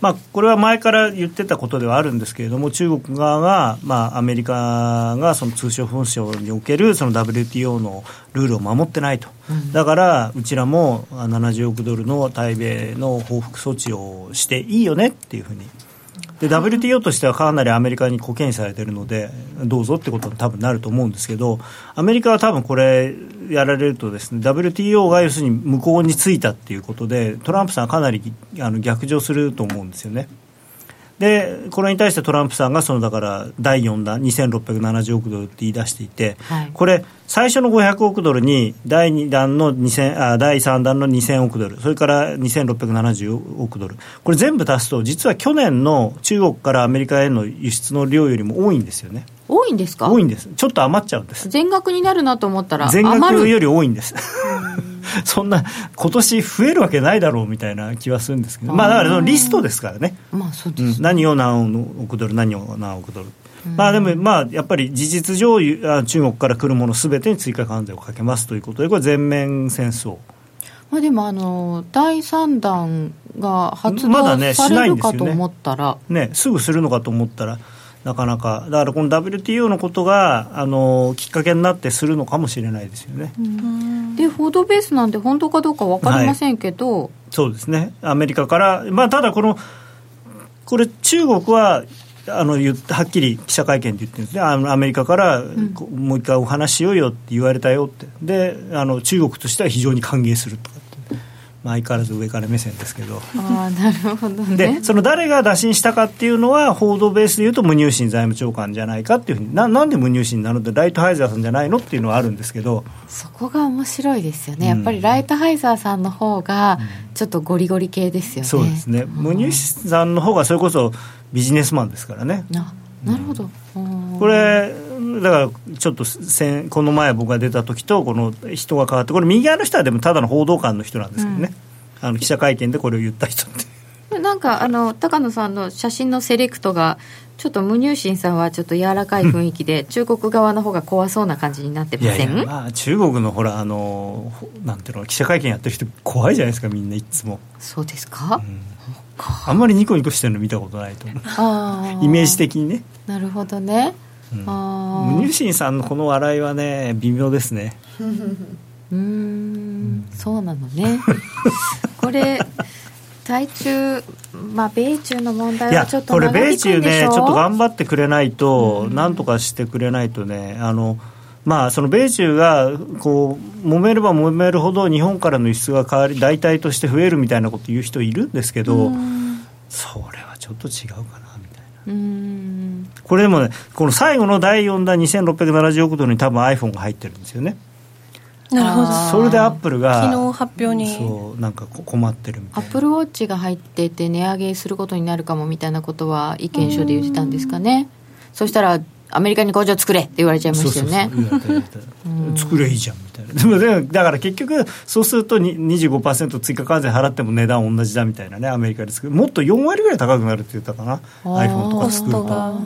B: まあ、これは前から言ってたことではあるんですけれども中国側が、まあ、アメリカがその通商紛争におけるその WTO のルールを守ってないと、うん、だからうちらも70億ドルの対米の報復措置をしていいよねっていうふうにで WTO としてはかなりアメリカに貢献されているのでどうぞってことに多分なると思うんですけどアメリカは多分これやられるとですね WTO が要するに向こうについたっていうことでトランプさんはかなりあの逆上すると思うんですよね。でこれに対してトランプさんがそのだから第4弾2670億ドルって言い出していて、はい、これ最初の500億ドルに第2弾の2000あ第3弾の2000億ドルそれから2670億ドル。これ全部足すと実は去年の中国からアメリカへの輸出の量よりも多いんですよね
A: 多いんですか？
B: 多いんです。ちょっと余っちゃうんです。
A: 全額になるなと思ったら
B: 全額より多いんです。そんな今年増えるわけないだろうみたいな気はするんですけど。まあだからリストですからね,、
A: まあそうです、ね
B: うん、何を何億ドル何を何億ドルまあでもまあやっぱり事実上中国から来るものすべてに追加関税をかけますということでこれ全面戦争。
A: まあでもあの第3弾が発動されるかと思ったら、
B: ね、すぐするのかと思ったらなかなか。だからこの WTO のことがあのきっかけになってするのかもしれないですよね。
A: で報道ベースなんで本当かどうか分かりませんけど、はい、
B: そうですね。アメリカから、まあ、ただこのこれ中国はあの言はっきり記者会見で言ってるんですね。あのアメリカから、もう一回お話しようよって言われたよって。であの中国としては非常に歓迎するとかまあ、相変わらず上から目線ですけど。
A: あなるほど、ね、
B: でその誰が打診したかっていうのは報道ベースでいうと無入信財務長官じゃないかっていうふうにななんで無入信なのでライトハイザーさんじゃないのっていうのはあるんですけど。
A: そこが面白いですよね、やっぱりライトハイザーさんの方がちょっとゴリゴリ系ですよね、
B: そうですね。無入信さんの方がそれこそビジネスマンですからね。
A: あなるほど、
B: これだからちょっと先この前僕が出た時とこの人が変わってこれ右側の人はでもただの報道官の人なんですけどね、うん、あの記者会見でこれを言った人って。
A: なんかあの高野さんの写真のセレクトがちょっと無入信さんはちょっと柔らかい雰囲気で、中国側の方が怖そうな感じになってません？いやいや、
B: まあ、中国のほらあのなんていうの記者会見やってる人怖いじゃないですかみんないつも。
A: そうですか、うん。
B: あんまりニコニコしてるの見たことないと思う。イメージ的にね。
A: なるほどね、
B: うん、無入信さんのこの笑いはね微妙ですね。
A: うん。そうなのね。これ対中まあ米中の問題はちょっと
B: これ米中ねちょっと頑張ってくれないと、なんとかしてくれないとねあのまあ、その米中がこう揉めれば揉めるほど日本からの輸出が変わり代替として増えるみたいなこと言う人いるんですけどそれはちょっと違うかなみたいなこれでもねこの最後の第4弾2670億ドルに多分 iPhone が入ってるんですよね。
C: なるほど。
B: それでアップルが
C: 昨日発表に。
B: そうなんか困ってるみたい
A: な。アップルウォッチが入ってて値上げすることになるかもみたいなことは意見書で言ってたんですかね。そしたらアメリカに工場作れって言われちゃいましたよね。
B: 作れいいじゃんみたいな。で もだから結局、そうすると25%追加関税払っても値段同じだみたいなね、アメリカで作る。もっと4割ぐらい高くなるって言ったかな、iPhone とか作ると。なる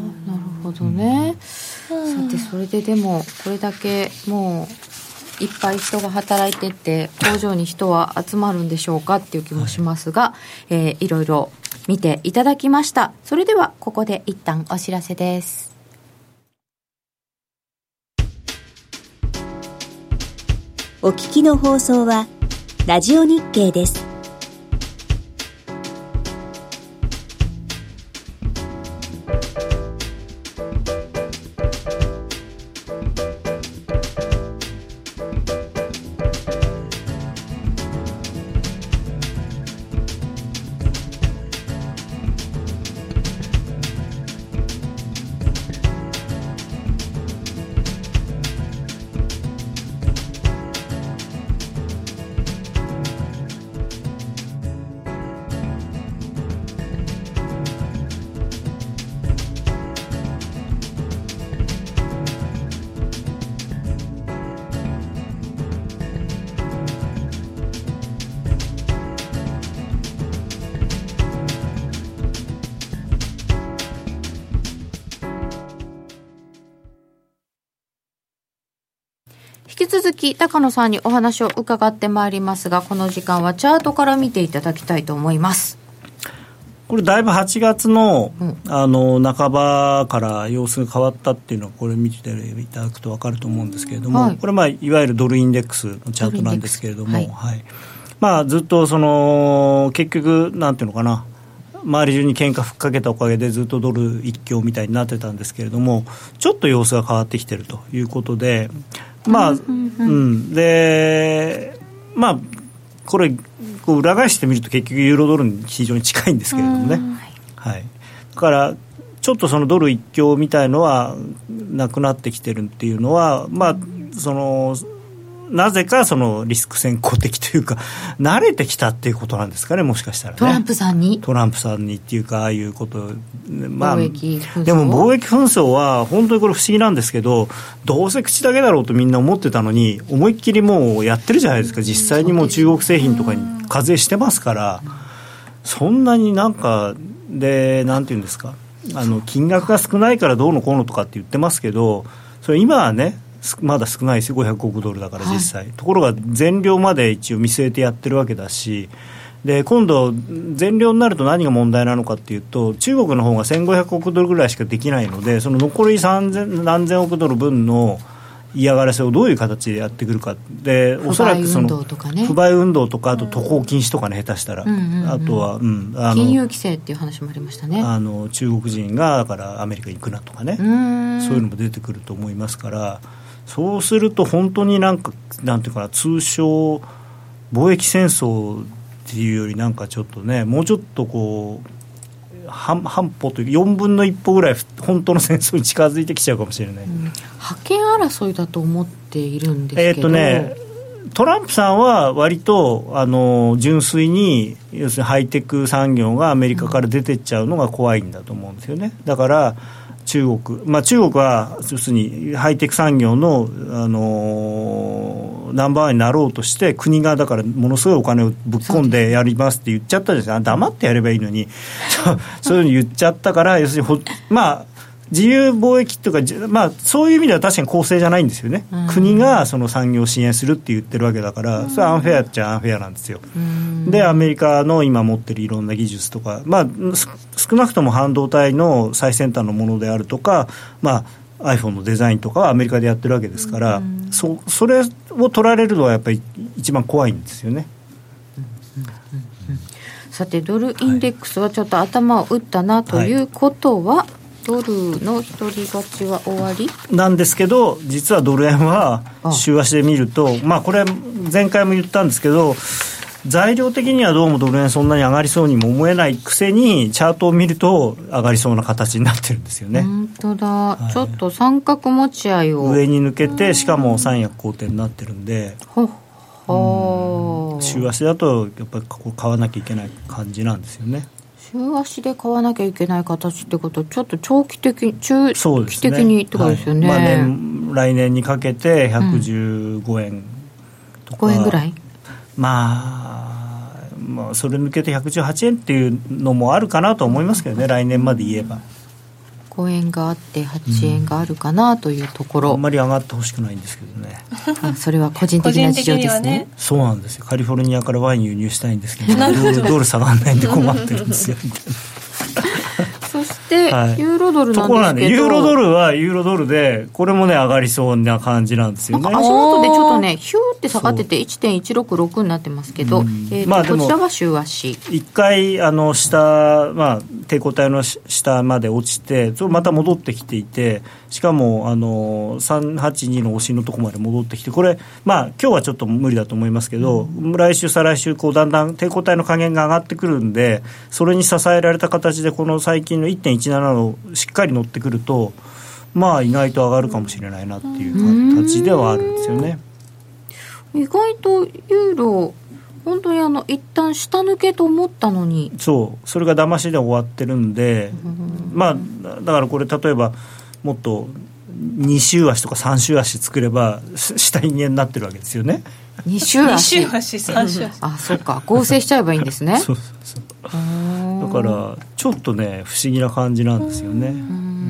A: ほどね。さて、それででも、これだけもう、いっぱい人が働いてって工場に人は集まるんでしょうかっていう気もしますが、はい、えー、いろいろ見ていただきましたそれではここで一旦お知らせです
E: お聞きの放送は、ラジオ日経です。
A: 高野さんにお話を伺ってまいりますがこの時間はチャートから見ていただきたいと思います。
B: これだいぶ8月のうん、あの半ばから様子が変わったっていうのはこれ見ていただくと分かると思うんですけれども、はい、これまあいわゆるドルインデックスのチャートなんですけれども、はい、はい、まあ、ずっとその結局なんていうのかな。周り中に喧嘩ふっかけたおかげでずっとドル一強みたいになってたんですけれどもちょっと様子が変わってきてるということでまあ、うん、うん、で、まあ、これ、こう裏返してみると結局ユーロドルに非常に近いんですけれどもね。はい。だから、ちょっとそのドル一強みたいのはなくなってきてるっていうのは、まあ、その、なぜかそのリスク先行的というか、慣れてきたっていうことなんですかね、もしかしたら、ね、
A: トランプさんに。
B: トランプさんにっていうか、ああいうこと、まあ、でも貿易紛争は、本当にこれ、不思議なんですけど、どうせ口だけだろうとみんな思ってたのに、思いっきりもうやってるじゃないですか、実際にもう中国製品とかに課税してますから、そんなになんか、で、なんていうんですか、あの金額が少ないからどうのこうのとかって言ってますけど、それ今はね、まだ少ないですよ500億ドルだから実際、はい、ところが全量まで一応見据えてやってるわけだしで今度、全量になると何が問題なのかっていうと中国の方が1500億ドルぐらいしかできないのでその残り3000何千億ドル分の嫌がらせをどういう形でやってくるか。でおそらくその不買運動とかあと渡航禁止とかね下手したら、あとは、
A: うん、あの金融規制っていう話もありましたね。
B: あの中国人がだからアメリカに行くなとかね。そういうのも出てくると思いますから。そうすると本当になんかなんていうかな通称貿易戦争っていうよりなんかちょっとねもうちょっとこう半半歩という4分の1歩ぐらい本当の戦争に近づいてきちゃうかもしれない、うん、
A: 覇権争いだと思っているんですけど。えっ、と
B: ねトランプさんは割とあの純粋に要するにハイテク産業がアメリカから出てっちゃうのが怖いんだと思うんですよね。だから中国、まあ、中国は要するにハイテク産業の、あのー、ナンバーワンになろうとして、国がだからものすごいお金をぶっ込んでやりますって言っちゃったじゃないですか、黙ってやればいいのに、そういうふうに言っちゃったから、要するにほ、まあ、自由貿易というか、まあ、そういう意味では確かに公正じゃないんですよね、うん、国がその産業を支援するって言ってるわけだから、それはアンフェアっちゃアンフェアなんですよ。うん、で、アメリカの今持ってるいろんな技術とか、まあ、少なくとも半導体の最先端のものであるとか、まあ、iPhone のデザインとかはアメリカでやってるわけですから、うん、そそれを取られるのはやっぱり一番怖いんですよね。
A: さてドルインデックスはちょっと頭を打ったなということは、はいドルの一人勝ちは終わり？
B: なんですけど、実はドル円は週足で見ると、まあ、これ、前回も言ったんですけど、材料的にはどうもドル円そんなに上がりそうにも思えないくせに、チャートを見ると上がりそうな形になってるんですよね。
A: 本当だ、はい、ちょっと三角持ち合いを。
B: 上に抜けて、しかも三役好転になってるんで。
A: ほほ
B: 週足だと、やっぱりここ買わなきゃいけない感じなんですよね。
A: 週足で買わなきゃいけない形ってことちょっと長期的中期的にってことですよね、
B: はい。まあ年来年にかけて115円とか、
A: 5円ぐらい
B: まあまあそれ抜けて118円っていうのもあるかなと思いますけどね。来年まで言えば
A: 5円があって8円があるかなというところ、
B: あんまり上がってほしくないんですけどね。
A: あそれは個人的な事情ですね。
B: そうなんですよ。カリフォルニアからワイン輸入したいんですけど ドルドル下がらないんで困ってるんですよみたいな。
A: そして、
B: はい
A: ユーロドル
B: ところなんん
A: なでけど
B: ですユーロドルはユーロドルでこれもね上がりそうな感じなんですよね。
A: 足元でちょっとねヒューって下がってて1.166になってますけど、
B: うん。
A: えーと
B: まあ
A: こちらは週足。
B: 一回あの下、まあ、抵抗体の下まで落ちてそれまた戻ってきていてしかもあの382の押しのところまで戻ってきてこれ、まあ今日はちょっと無理だと思いますけど、来週再来週こうだんだん抵抗体の加減が上がってくるんでそれに支えられた形でこの最近の1.17のしっかり乗ってくるとまあ意外と上がるかもしれないなっていう形ではあるんですよね。
A: 意外とユーロ本当にあの一旦下抜けと思ったのに。
B: そう。それが騙しで終わってるんで、まあだからこれ例えばもっと2週足とか3週足作ればし下人間になってるわけですよね。
A: 2週
C: 2
A: 足
C: 週足3週足。
A: あそうか。合成しちゃえばいいんですね。
B: そうそうそう。だからちょっとね不思議な感じなんですよね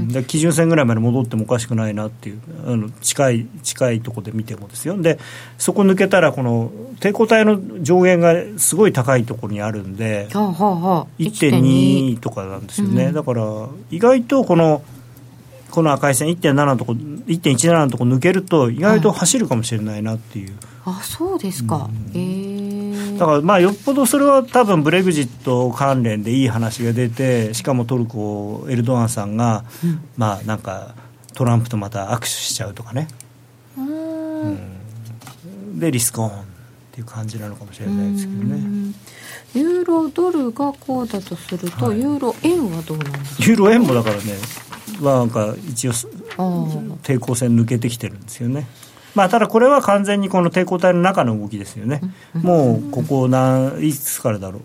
B: で基準線ぐらいまで戻ってもおかしくないなっていうあの近い近いところで見てもですよ。でそこ抜けたらこの抵抗体の上限がすごい高いところにあるんで
A: はあはあはあ
B: 1.2とかなんですよね、
A: うん。
B: だから意外とこのこの赤い線1.7のとこ1.17のとこ抜けると意外と走るかもしれないなっていう、
A: あそうですか、へえ
B: だからまあよっぽどそれは多分ブレグジット関連でいい話が出てしかもトルコエルドアンさんが、まあなんかトランプとまた握手しちゃうとかね、うん。でリスクオンっていう感じなのかもしれないですけどね。
A: ユーロドルがこうだとすると、
B: はい。
A: ユーロ円はどうなんですか？
B: ユーロ円もだからねなんか一応抵抗線抜けてきてるんですよね。まあ、ただこれは完全にこの抵抗体の中の動きですよね、もうここ何いつからだろ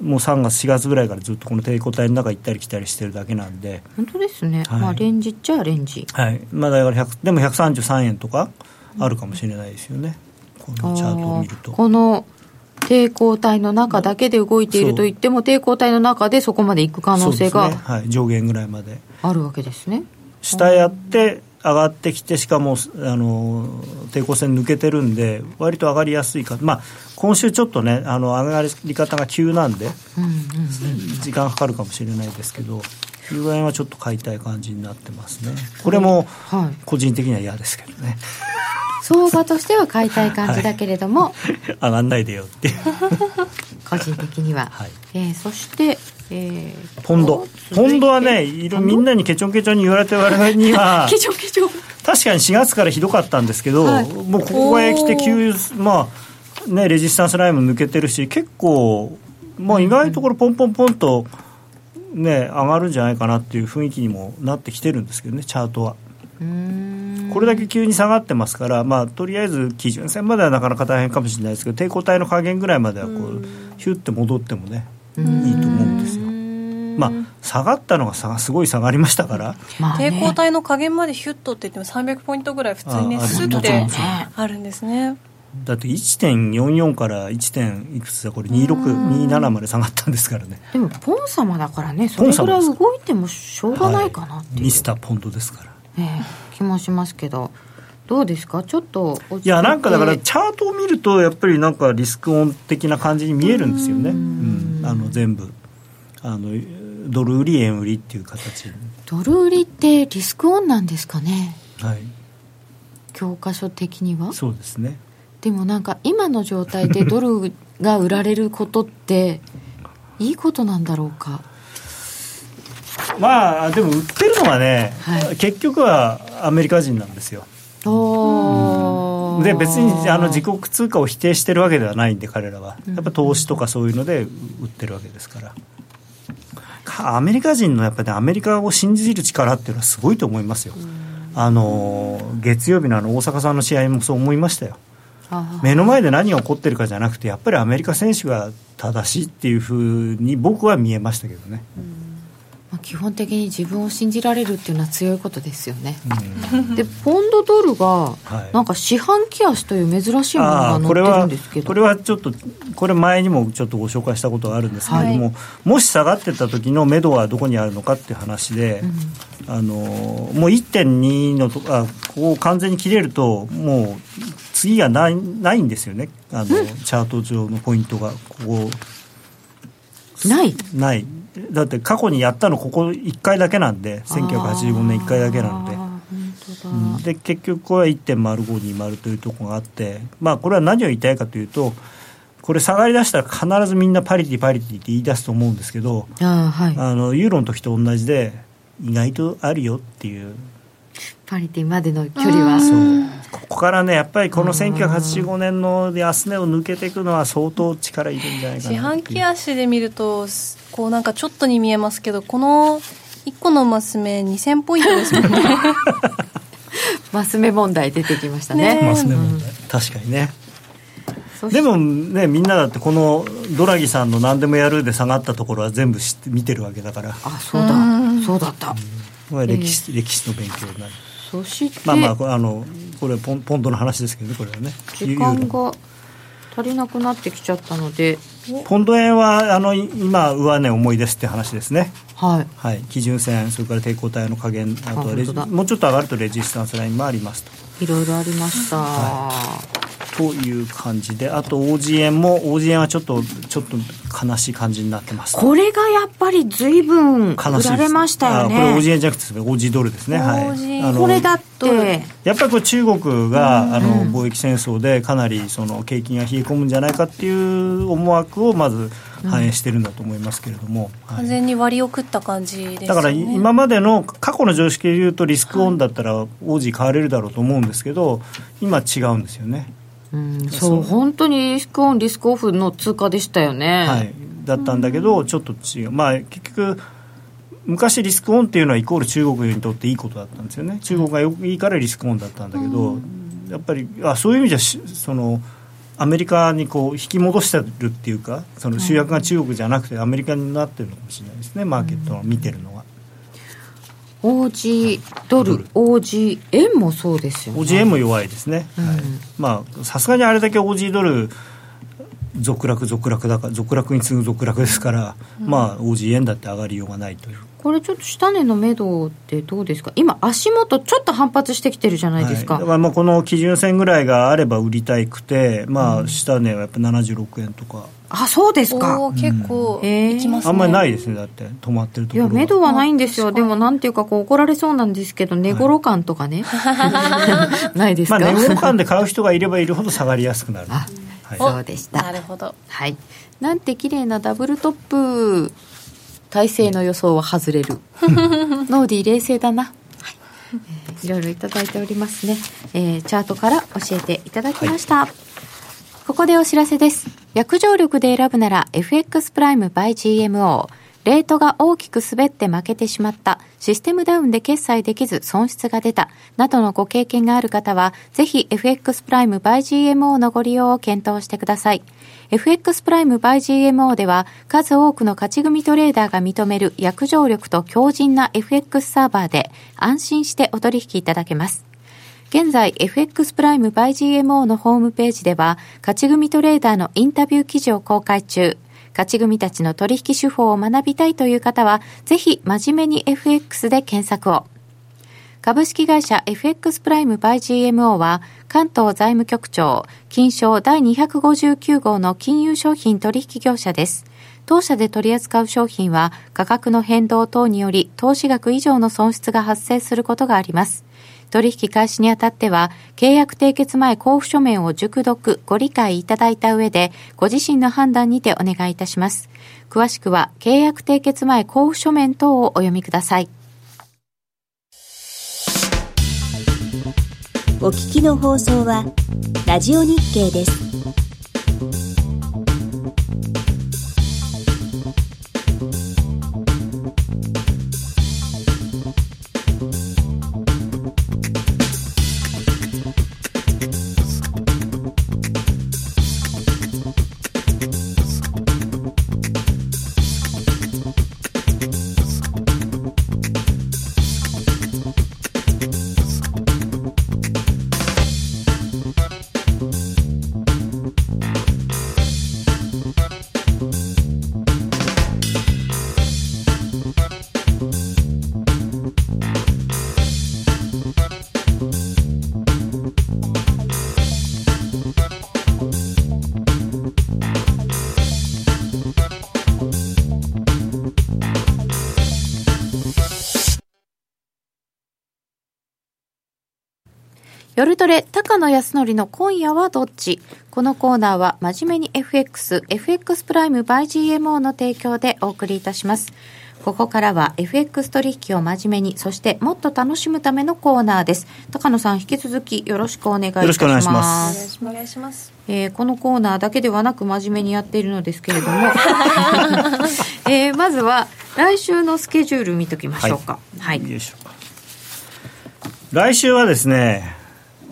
B: う、もう3月、4月ぐらいからずっとこの抵抗体の中行ったり来たりしてるだけなんで、
A: 本当ですね、
B: はい。
A: まあレンジっちゃレンジ。
B: はい。まあ、だから100でも133円とかあるかもしれないですよね、このチャートを見ると。
A: この抵抗体の中だけで動いていると言っても抵抗体の中でそこまで行く可能性が
B: ね。はい、上限ぐらいまで。
A: あるわけですね。
B: 下やって上がってきてしかもあの抵抗線抜けてるんで割と上がりやすいか、まあ、今週ちょっとねあの上がり方が急なんで
A: うんうん
B: 時間かかるかもしれないですけどユーロ円はちょっと買いたい感じになってますね。これも
A: はい。
B: 個人的には嫌ですけどね
A: 相場としては買いたい感じだけれども、
B: 上がんないでよって
A: 個人的には、
B: はい。
A: えーそして、えー
B: ポンド。ポンド。はねいろみんなにケチョンケチョンに言われて我々には。
A: ケチョケチョ
B: 確かに4月からひどかったんですけど、
A: はい。
B: もうここへ来て急まあねレジスタンスラインも抜けてるし結構まあ意外とこれポンポンポンとね上がるんじゃないかなっていう雰囲気にもなってきてるんですけどねチャートはこれだけ急に下がってますからまあとりあえず基準線まではなかなか大変かもしれないですけど抵抗体の加減ぐらいまではこうヒュッて戻ってもねいいと思うんですよ。まあ下がったのがさすごい下がりましたから。
A: まあね。
C: 抵抗体の加減までヒュッとって言っても300ポイントぐらい普通にねスッてあるんですね。
B: だって1.44から 1. 点いくつだこれ2627まで下がったんですからね。
A: でもポン様だからねそれぐらい動いてもしょうがないかなっていう、
B: ミスターポンドですから
A: ええ気もしますけど。どうですか？ちょっとい
B: やなんかだからチャートを見るとやっぱりなんかリスクオン的な感じに見えるんですよね。うん。あの全部。あのドル売り円売りっていう形。に
A: ドル売りってリスクオンなんですかね？
B: はい。
A: 教科書的には？
B: そうですね。
A: でもなんか今の状態でドルが売られることっていいことなんだろうか？
B: まあでも売ってるのはね、
A: はい。
B: 結局はアメリカ人なんですよ。で別にあの自国通貨を否定してるわけではないんで彼らは。やっぱ投資とかそういうので売ってるわけですから。かアメリカ人のやっぱり、ね、アメリカを信じる力っていうのはすごいと思いますよ。あの月曜日のあの大阪さんの試合もそう思いましたよ。目の前で何が起こってるかじゃなくてやっぱりアメリカ選手が正しいっていうふうに僕は見えましたけどね。うん
A: まあ、基本的に自分を信じられるっていうのは強いことですよね、でポンドドルがなんか四半期足という珍しいものが載ってるんですけど。
B: これはちょっとこれ前にもちょっとご紹介したことがあるんですけれども、はい、もし下がってた時の目処はどこにあるのかっていう話で、うん、あのもう1.2のとあここを完全に切れるともう次がないないんですよね。あの、チャート上のポイントがここ。
A: ない。
B: ないだって過去にやったのここ1回だけなんで1985年1回だけなので。うん、で結局これは1.0520というところがあって、まあ、これは何を言いたいかというとこれ下がりだしたら必ずみんなパリティパリティって言い出すと思うんですけど
A: あ、はい、
B: あのユーロの時と同じで意外とあるよっていう
A: パリティまでの距離は。
B: ここからねやっぱりこの1985年の安値を抜けていくのは相当力いるんじゃないかな
C: 四半期足で見るとこうなんかちょっとに見えますけどこの1個のマス目2000ポイントですもんね。
A: マス目問題出てきましたね。
B: マス目問題、確かにね。でもねみんなだってこのドラギさんの何でもやるで下がったところは全部知って見てるわけだから。
A: あそうだ。そうだった、
B: うん、歴史、歴史の勉強になる
A: そして
B: まあまああのこれポンポンドの話ですけどねこれはね。
A: 時間が足りなくなってきちゃったので。
B: ポンド円はあの今上値重いですって話ですね。
A: はい、
B: はい、基準線それから抵抗体の加減あとはもうちょっと上がるとレジスタンスラインもあります
A: と。いろいろありました、
B: はいという感じであと OG 円も OG 円はちょっとちょっと悲しい感じになってます。
A: これがやっぱり随分売られましたよね。
B: これ OG 円じゃなくて OG ドルですね。はい。
A: これだって。
B: やっぱりこれ中国があの貿易戦争でかなりその景気が冷え込むんじゃないかっていう思惑をまず反映してるんだと思いますけれども、
C: うん、完全に割り送った感じです、ね、
B: だから今までの過去の常識でいうとリスクオンだったら王子買われるだろうと思うんですけど今違うんですよね
A: うん、そう。本当にリスクオンリスクオフの通貨でしたよね。
B: はい。だったんだけど、ちょっと違う。まあ結局昔リスクオンっていうのはイコール中国にとっていいことだったんですよね。中国がよくいいからリスクオンだったんだけど、やっぱりあそういう意味じゃそのアメリカにこう引き戻してるっていうかその主役が中国じゃなくてアメリカになってるのかもしれないですね。マーケットを見てるのは。
A: OG ドル、OG 円もそうですよね。
B: OG 円も弱いですね。うん、はい、まあさすがにあれだけ OG ドル続落続落だから続落に次ぐ続落ですから、うん、まあ OG 円だって上がりようがないという。
A: これちょっと下値の目処ってどうですか？今足元ちょっと反発してきてるじゃないですか、はい、
B: だからまあこの基準線ぐらいがあれば売りたいくてまあ下値はやっぱ76円とか、
A: あそうですか。
C: 結構いきますね、
B: あんまりないですねだって止まってるところ。いや
A: 目処はないんですよ。でもなんていうかこう怒られそうなんですけど値頃感とかね、はい、ないですか、
B: まあ、値頃感で買う人がいればいるほど下がりやすくなる。
A: はい、そうでした。
C: なるほど。
A: はい。なんて綺麗なダブルトップ体制の予想は外れる。ノーディー冷静だな、はい。いろいろいただいておりますね、えー、チャートから教えていただきました、はい。ここでお知らせです。約定力で選ぶなら FX プライム by GMO。レートが大きく滑って負けてしまった、システムダウンで決済できず損失が出た、などのご経験がある方は、ぜひ FX プライム by GMO のご利用を検討してください。FX プライム by GMO では、数多くの勝ち組トレーダーが認める約定力と強靭な FX サーバーで、安心してお取引いただけます。現在 FX プライム by GMO のホームページでは、勝ち組トレーダーのインタビュー記事を公開中。勝ち組たちの取引手法を学びたいという方は、ぜひ真面目に FX で検索を。株式会社 FX プライム by GMO は、関東財務局長、金賞第259号の金融商品取引業者です。当社で取り扱う商品は、価格の変動等により、投資額以上の損失が発生することがあります。取引開始にあたっては、契約締結前交付書面を熟読、ご理解いただいた上で、ご自身の判断にてお願いいたします。詳しくは、契約締結前交付書面等をお読みください。
E: お聞きの放送は、ラジオ日経です。
A: 夜トレ、高野康則の今夜はどっち？このコーナーは真面目に FX、FX プライム by GMO の提供でお送りいたします。ここからは FX 取引を真面目に、そしてもっと楽しむためのコーナーです。高野さん、引き続きよろしくお願いいたします。
B: よろしくお願いしま
C: す
A: えーこのコーナーだけではなく真面目にやっているのですけれども、えーまずは来週のスケジュール見ときましょうか。はい。
B: よいしょ来週はですね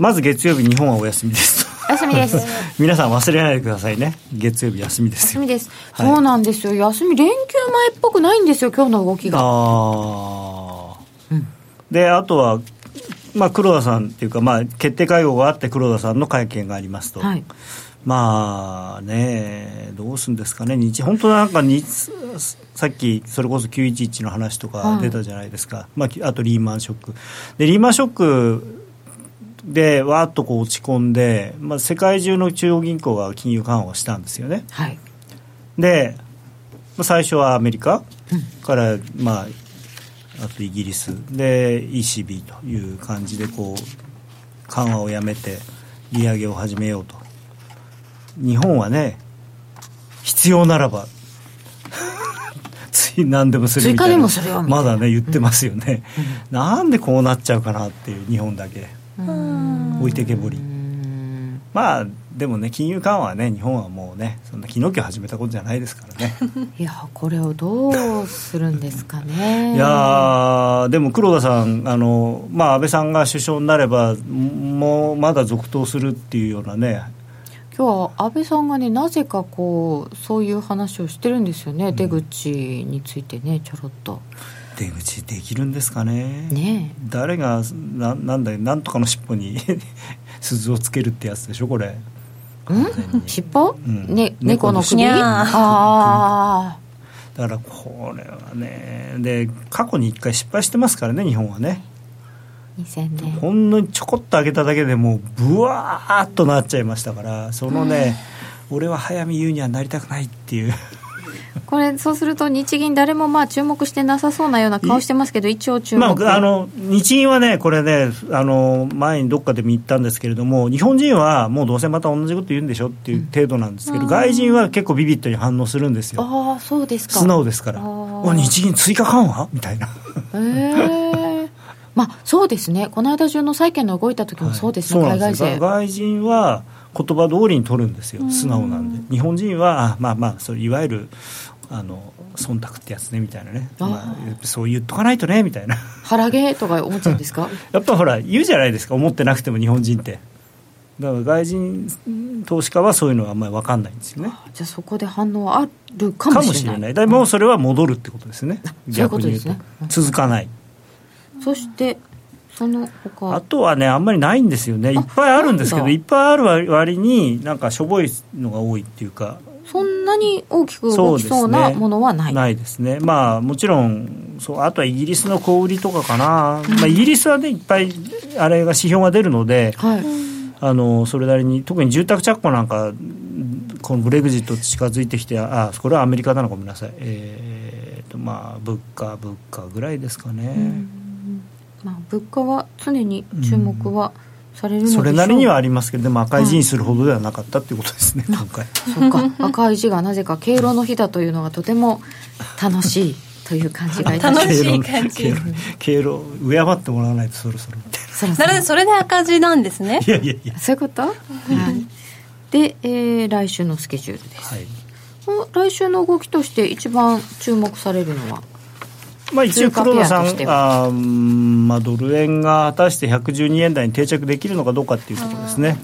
B: まず月曜日日本はお休みです。
A: お休みです。
B: 皆さん忘れないでくださいね。月曜日休みですよ。
A: 休みです、
B: はい。
A: そうなんですよ。休み、連休前っぽくないんですよ、今日の動きが。
B: ああ、であとはまあ黒田さんっていうかまあ決定会合があって黒田さんの会見がありますと、
A: はい。
B: まあね、どうするんですかね、日本当なんかにさっきそれこそ911の話とか出たじゃないですか、まあ、あとリーマンショック、でリーマンショックでわーっとこう落ち込んで、まあ、世界中の中央銀行が金融緩和をしたんですよね。
A: はい。
B: で、まあ最初はアメリカから、まあ、あとイギリスで ECB という感じでこう緩和をやめて利上げを始めようと。日本はね必要ならば つい何でもするみたいな。まだね言ってますよね、なんでこうなっちゃうかなっていう日本だけ置いてけぼり。まあでもね金融緩和はね日本はもうねそんな昨日今日始めたことじゃないですからね。
A: いや、これをどうするんですかね。
B: いやーでも黒田さんあの、まあ、安倍さんが首相になればもうまだ続投するっていうようなね。
A: 今日は安倍さんがね、なぜかこう、そういう話をしてるんですよね、出口についてね、ちょろっと。
B: 出口できるんですかね。
A: ね
B: 誰がななんだなんとかの尻尾に 鈴をつけるってやつでしょこれ。完全に。
A: 尻尾、
B: うん。
A: ね、猫の首？ああ
B: だからこれはねで過去に一回失敗してますからね日本はね。
A: 2000年。
B: ほんのにちょこっと上げただけでもうブワーっとなっちゃいましたからそのね、俺は早見優にはなりたくないっていう
A: これ、そうすると日銀誰もまあ注目してなさそうなような顔してますけど、一応注目。
B: まあ、あの日銀はね、これねあの、前にどっかでも言ったんですけれども、日本人はもうどうせまた同じこと言うんでしょっていう程度なんですけど、外人は結構ビビッドに反応するんですよ、
A: ああ、そうですか。
B: 素直ですから、お日銀追加緩和みたいな、
A: へえ。まあ、そうですね。この間中の債券の動いた時もそうですね、
B: はい
A: 海外勢。
B: 外人は言葉通りに取るんですよ、素直なんで、日本人は、あまあまあ、そういわゆるあの忖度ってやつねみたいなね、まあ、そう言っとかないとねみたいな。
A: 腹毛とか思っちゃうんですか？
B: やっぱほら言うじゃないですか思ってなくても日本人って。だから外人投資家はそういうのはあんまり分かんないんですよね。
A: じゃあそこで反応あるか
B: か
A: もしれない。
B: もしれない。だからもうそれは戻るってことですね。
A: そういうこと
B: 逆に言うと。
A: ねうん
B: 続かない。
A: そしてその他。
B: あとはねあんまりないんですよね。いっぱいあるんですけどいっぱいある割になんかしょぼいのが多いっていうか。
A: そんなに大きく動きそうなものはない。
B: ないですね。まあもちろんそうあとはイギリスの小売りとかかな、まあ、イギリスはねいっぱいあれが指標が出るので、
A: はい。
B: あのそれなりに特に住宅着工なんかこのブレグジット近づいてきてあこれはアメリカだなごめんなさい。えーとまあ物価物価ぐらいですかね、
A: まあ、物価は常に注目はされる
B: それなりにはありますけどでも赤い字にするほどではなかったっていうことですね、今回。
A: そうか。赤い字がなぜか敬老の日だというのがとても楽しいという感じがいたします。
C: 楽しい感じ。
B: 敬老敬老敬ってもらわないとそろそろみたい
A: そろそろ
C: なのでそれで赤字なんですね
B: ないやいやいや
A: そういうこと、はい、で、えー来週のスケジュールです、
B: はい
A: お来週の動きとして一番注目されるのは
B: まあ、一応黒田さんあまあ、ドル円が果たして112円台に定着できるのかどうかっていうところですね。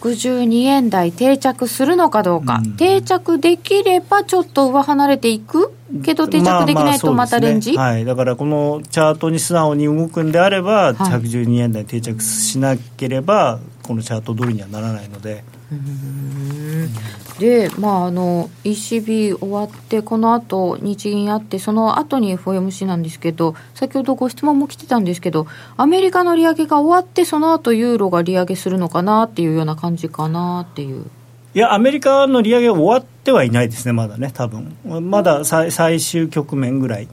A: 112円台定着するのかどうか、
B: うん。
A: 定着できればちょっと上離れていくけど定着できないとまたレンジ、
B: ねはい、だからこのチャートに素直に動くんであれば、
A: はい。
B: 112円台に定着しなければこのチャート通りにはならないので
A: で、まあ、あの ECB 終わってこの後日銀あってその後に FOMC なんですけど先ほどご質問も来てたんですけどアメリカの利上げが終わってその後ユーロが利上げするのかなっていうような感じかなっていう。
B: いやアメリカの利上げ終わってはいないですねまだね多分。まだ最最終局面ぐらい。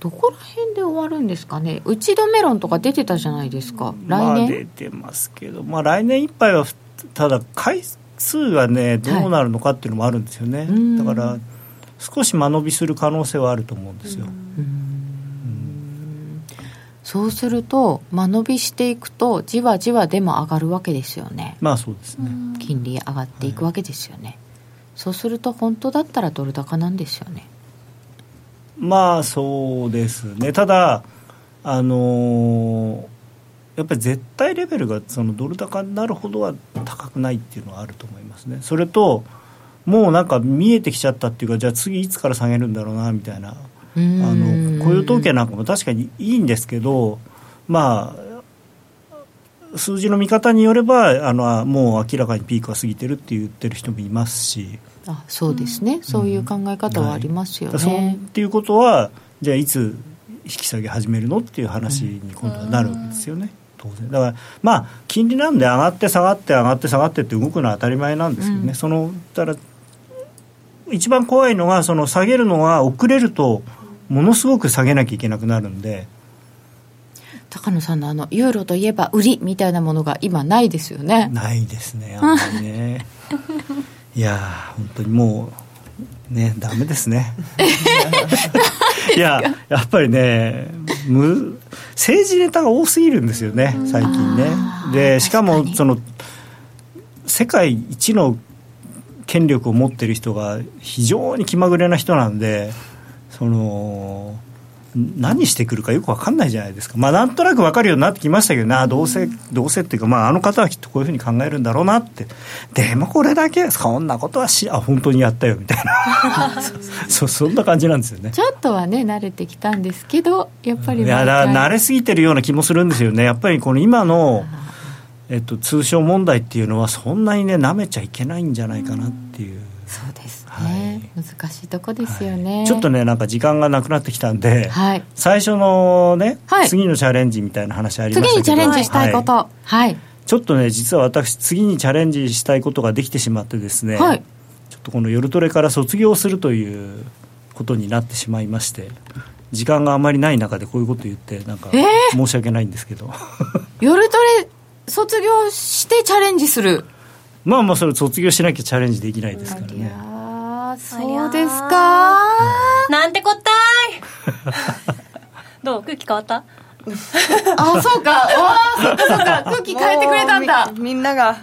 A: どこら辺で終わるんですかね？打ち止め論とか出てたじゃないですか。来年、
B: まあ、出てますけど、まあ、来年いっぱいはただ回数がねどうなるのかっていうのもあるんですよね、はい、だから少し間延びする可能性はあると思うんですよ。
A: そうすると間延びしていくとじわじわでも上がるわけですよね。
B: まあそうですね。
A: 金利上がっていくわけですよね、はい、そうすると本当だったらドル高なんですよね。
B: まあそうですね。ただあのー、やっぱり絶対レベルがそのドル高になるほどは高くないっていうのはあると思いますね。それともうなんか見えてきちゃったっていうかじゃあ次いつから下げるんだろうなみたいなあの雇用統計なんかも確かにいいんですけど、まあ、数字の見方によればあのもう明らかにピークは過ぎてるって言ってる人もいますし。
A: あそうですね、うん、そういう考え方はありますよね。
B: はい、っていうことはじゃあいつ引き下げ始めるのっていう話に今度はなるわけですよね。当然。だからまあ金利なんで上がって下がって上がって下がってって動くのは当たり前なんですけどね、うん、そのたら一番怖いのがその下げるのが遅れるとものすごく下げなきゃいけなくなるんで。
A: 高野さんのあのユーロといえば売りみたいなものが今ないですよね。
B: ないですねあんまりね。いや本当にもうねダメですね。いややっぱりねむ政治ネタが多すぎるんですよね最近ね。でしかもその世界一の権力を持ってる人が非常に気まぐれな人なんでその何してくるかよく分かんないじゃないですか、まあ、なんとなく分かるようになってきましたけどな、どうせ、どうせっていうか、まあ、あの方はきっとこういうふうに考えるんだろうなって、でもこれだけ、そんなことはし、あ本当にやったよみたいな。そ、そんな感じなんですよね。
A: ちょっとはね、慣れてきたんですけど、やっぱりい
B: やだ慣れすぎてるような気もするんですよね、やっぱりこの今の、えっと、通商問題っていうのは、そんなにね、なめちゃいけないんじゃないかなっていう。
A: そうですね、はい、難しいとこですよね、はい、
B: ちょっとねなんか時間がなくなってきたんで、はい、最初のね、はい、次のチャレンジみたいな話ありました
A: けど次にチャレンジしたいこと、はい。
B: ちょっとね実は私次にチャレンジしたいことができてしまってですね、はい、ちょっとこの夜トレから卒業するということになってしまいまして時間があまりない中でこういうこと言ってなんか申し訳ないんですけど、え
A: ー、夜トレ卒業してチャレンジする
B: まあまあそれ卒業しなきゃチャレンジできないですからね。い
A: やそうですか？
C: なんてこったいどう？空気変わった？
A: あそうか。わあそっかそっか。空気変えてくれたんだ。
D: みんなが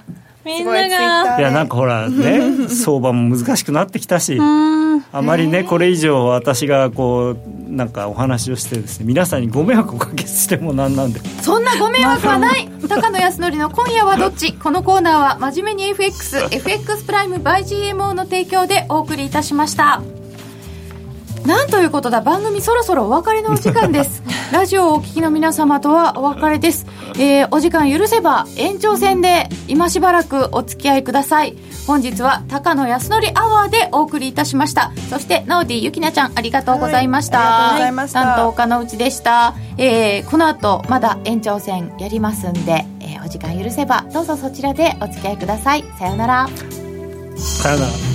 C: みんなが。
B: いやなんかほらね 相場も難しくなってきたしあまりねこれ以上私がこうなんかお話をしてですね皆さんにご迷惑をかけしてもなんなんで。
A: そんなご迷惑はない。高野康則の今夜はどっち？このコーナーは真面目に FXFX プライム by GMO の提供でお送りいたしましたなんということだ番組そろそろお別れのお時間です。ラジオをお聞きの皆様とはお別れです、えー、お時間許せば延長戦で今しばらくお付き合いください。本日は高野康則アワーでお送りいたしました。そしてナオディゆきなちゃんありがとうございました、
D: はい、担
A: 当岡野内でした、えー、この後まだ延長戦やりますんで、えー、お時間許せばどうぞそちらでお付き合いください。さようなら。
B: さようなら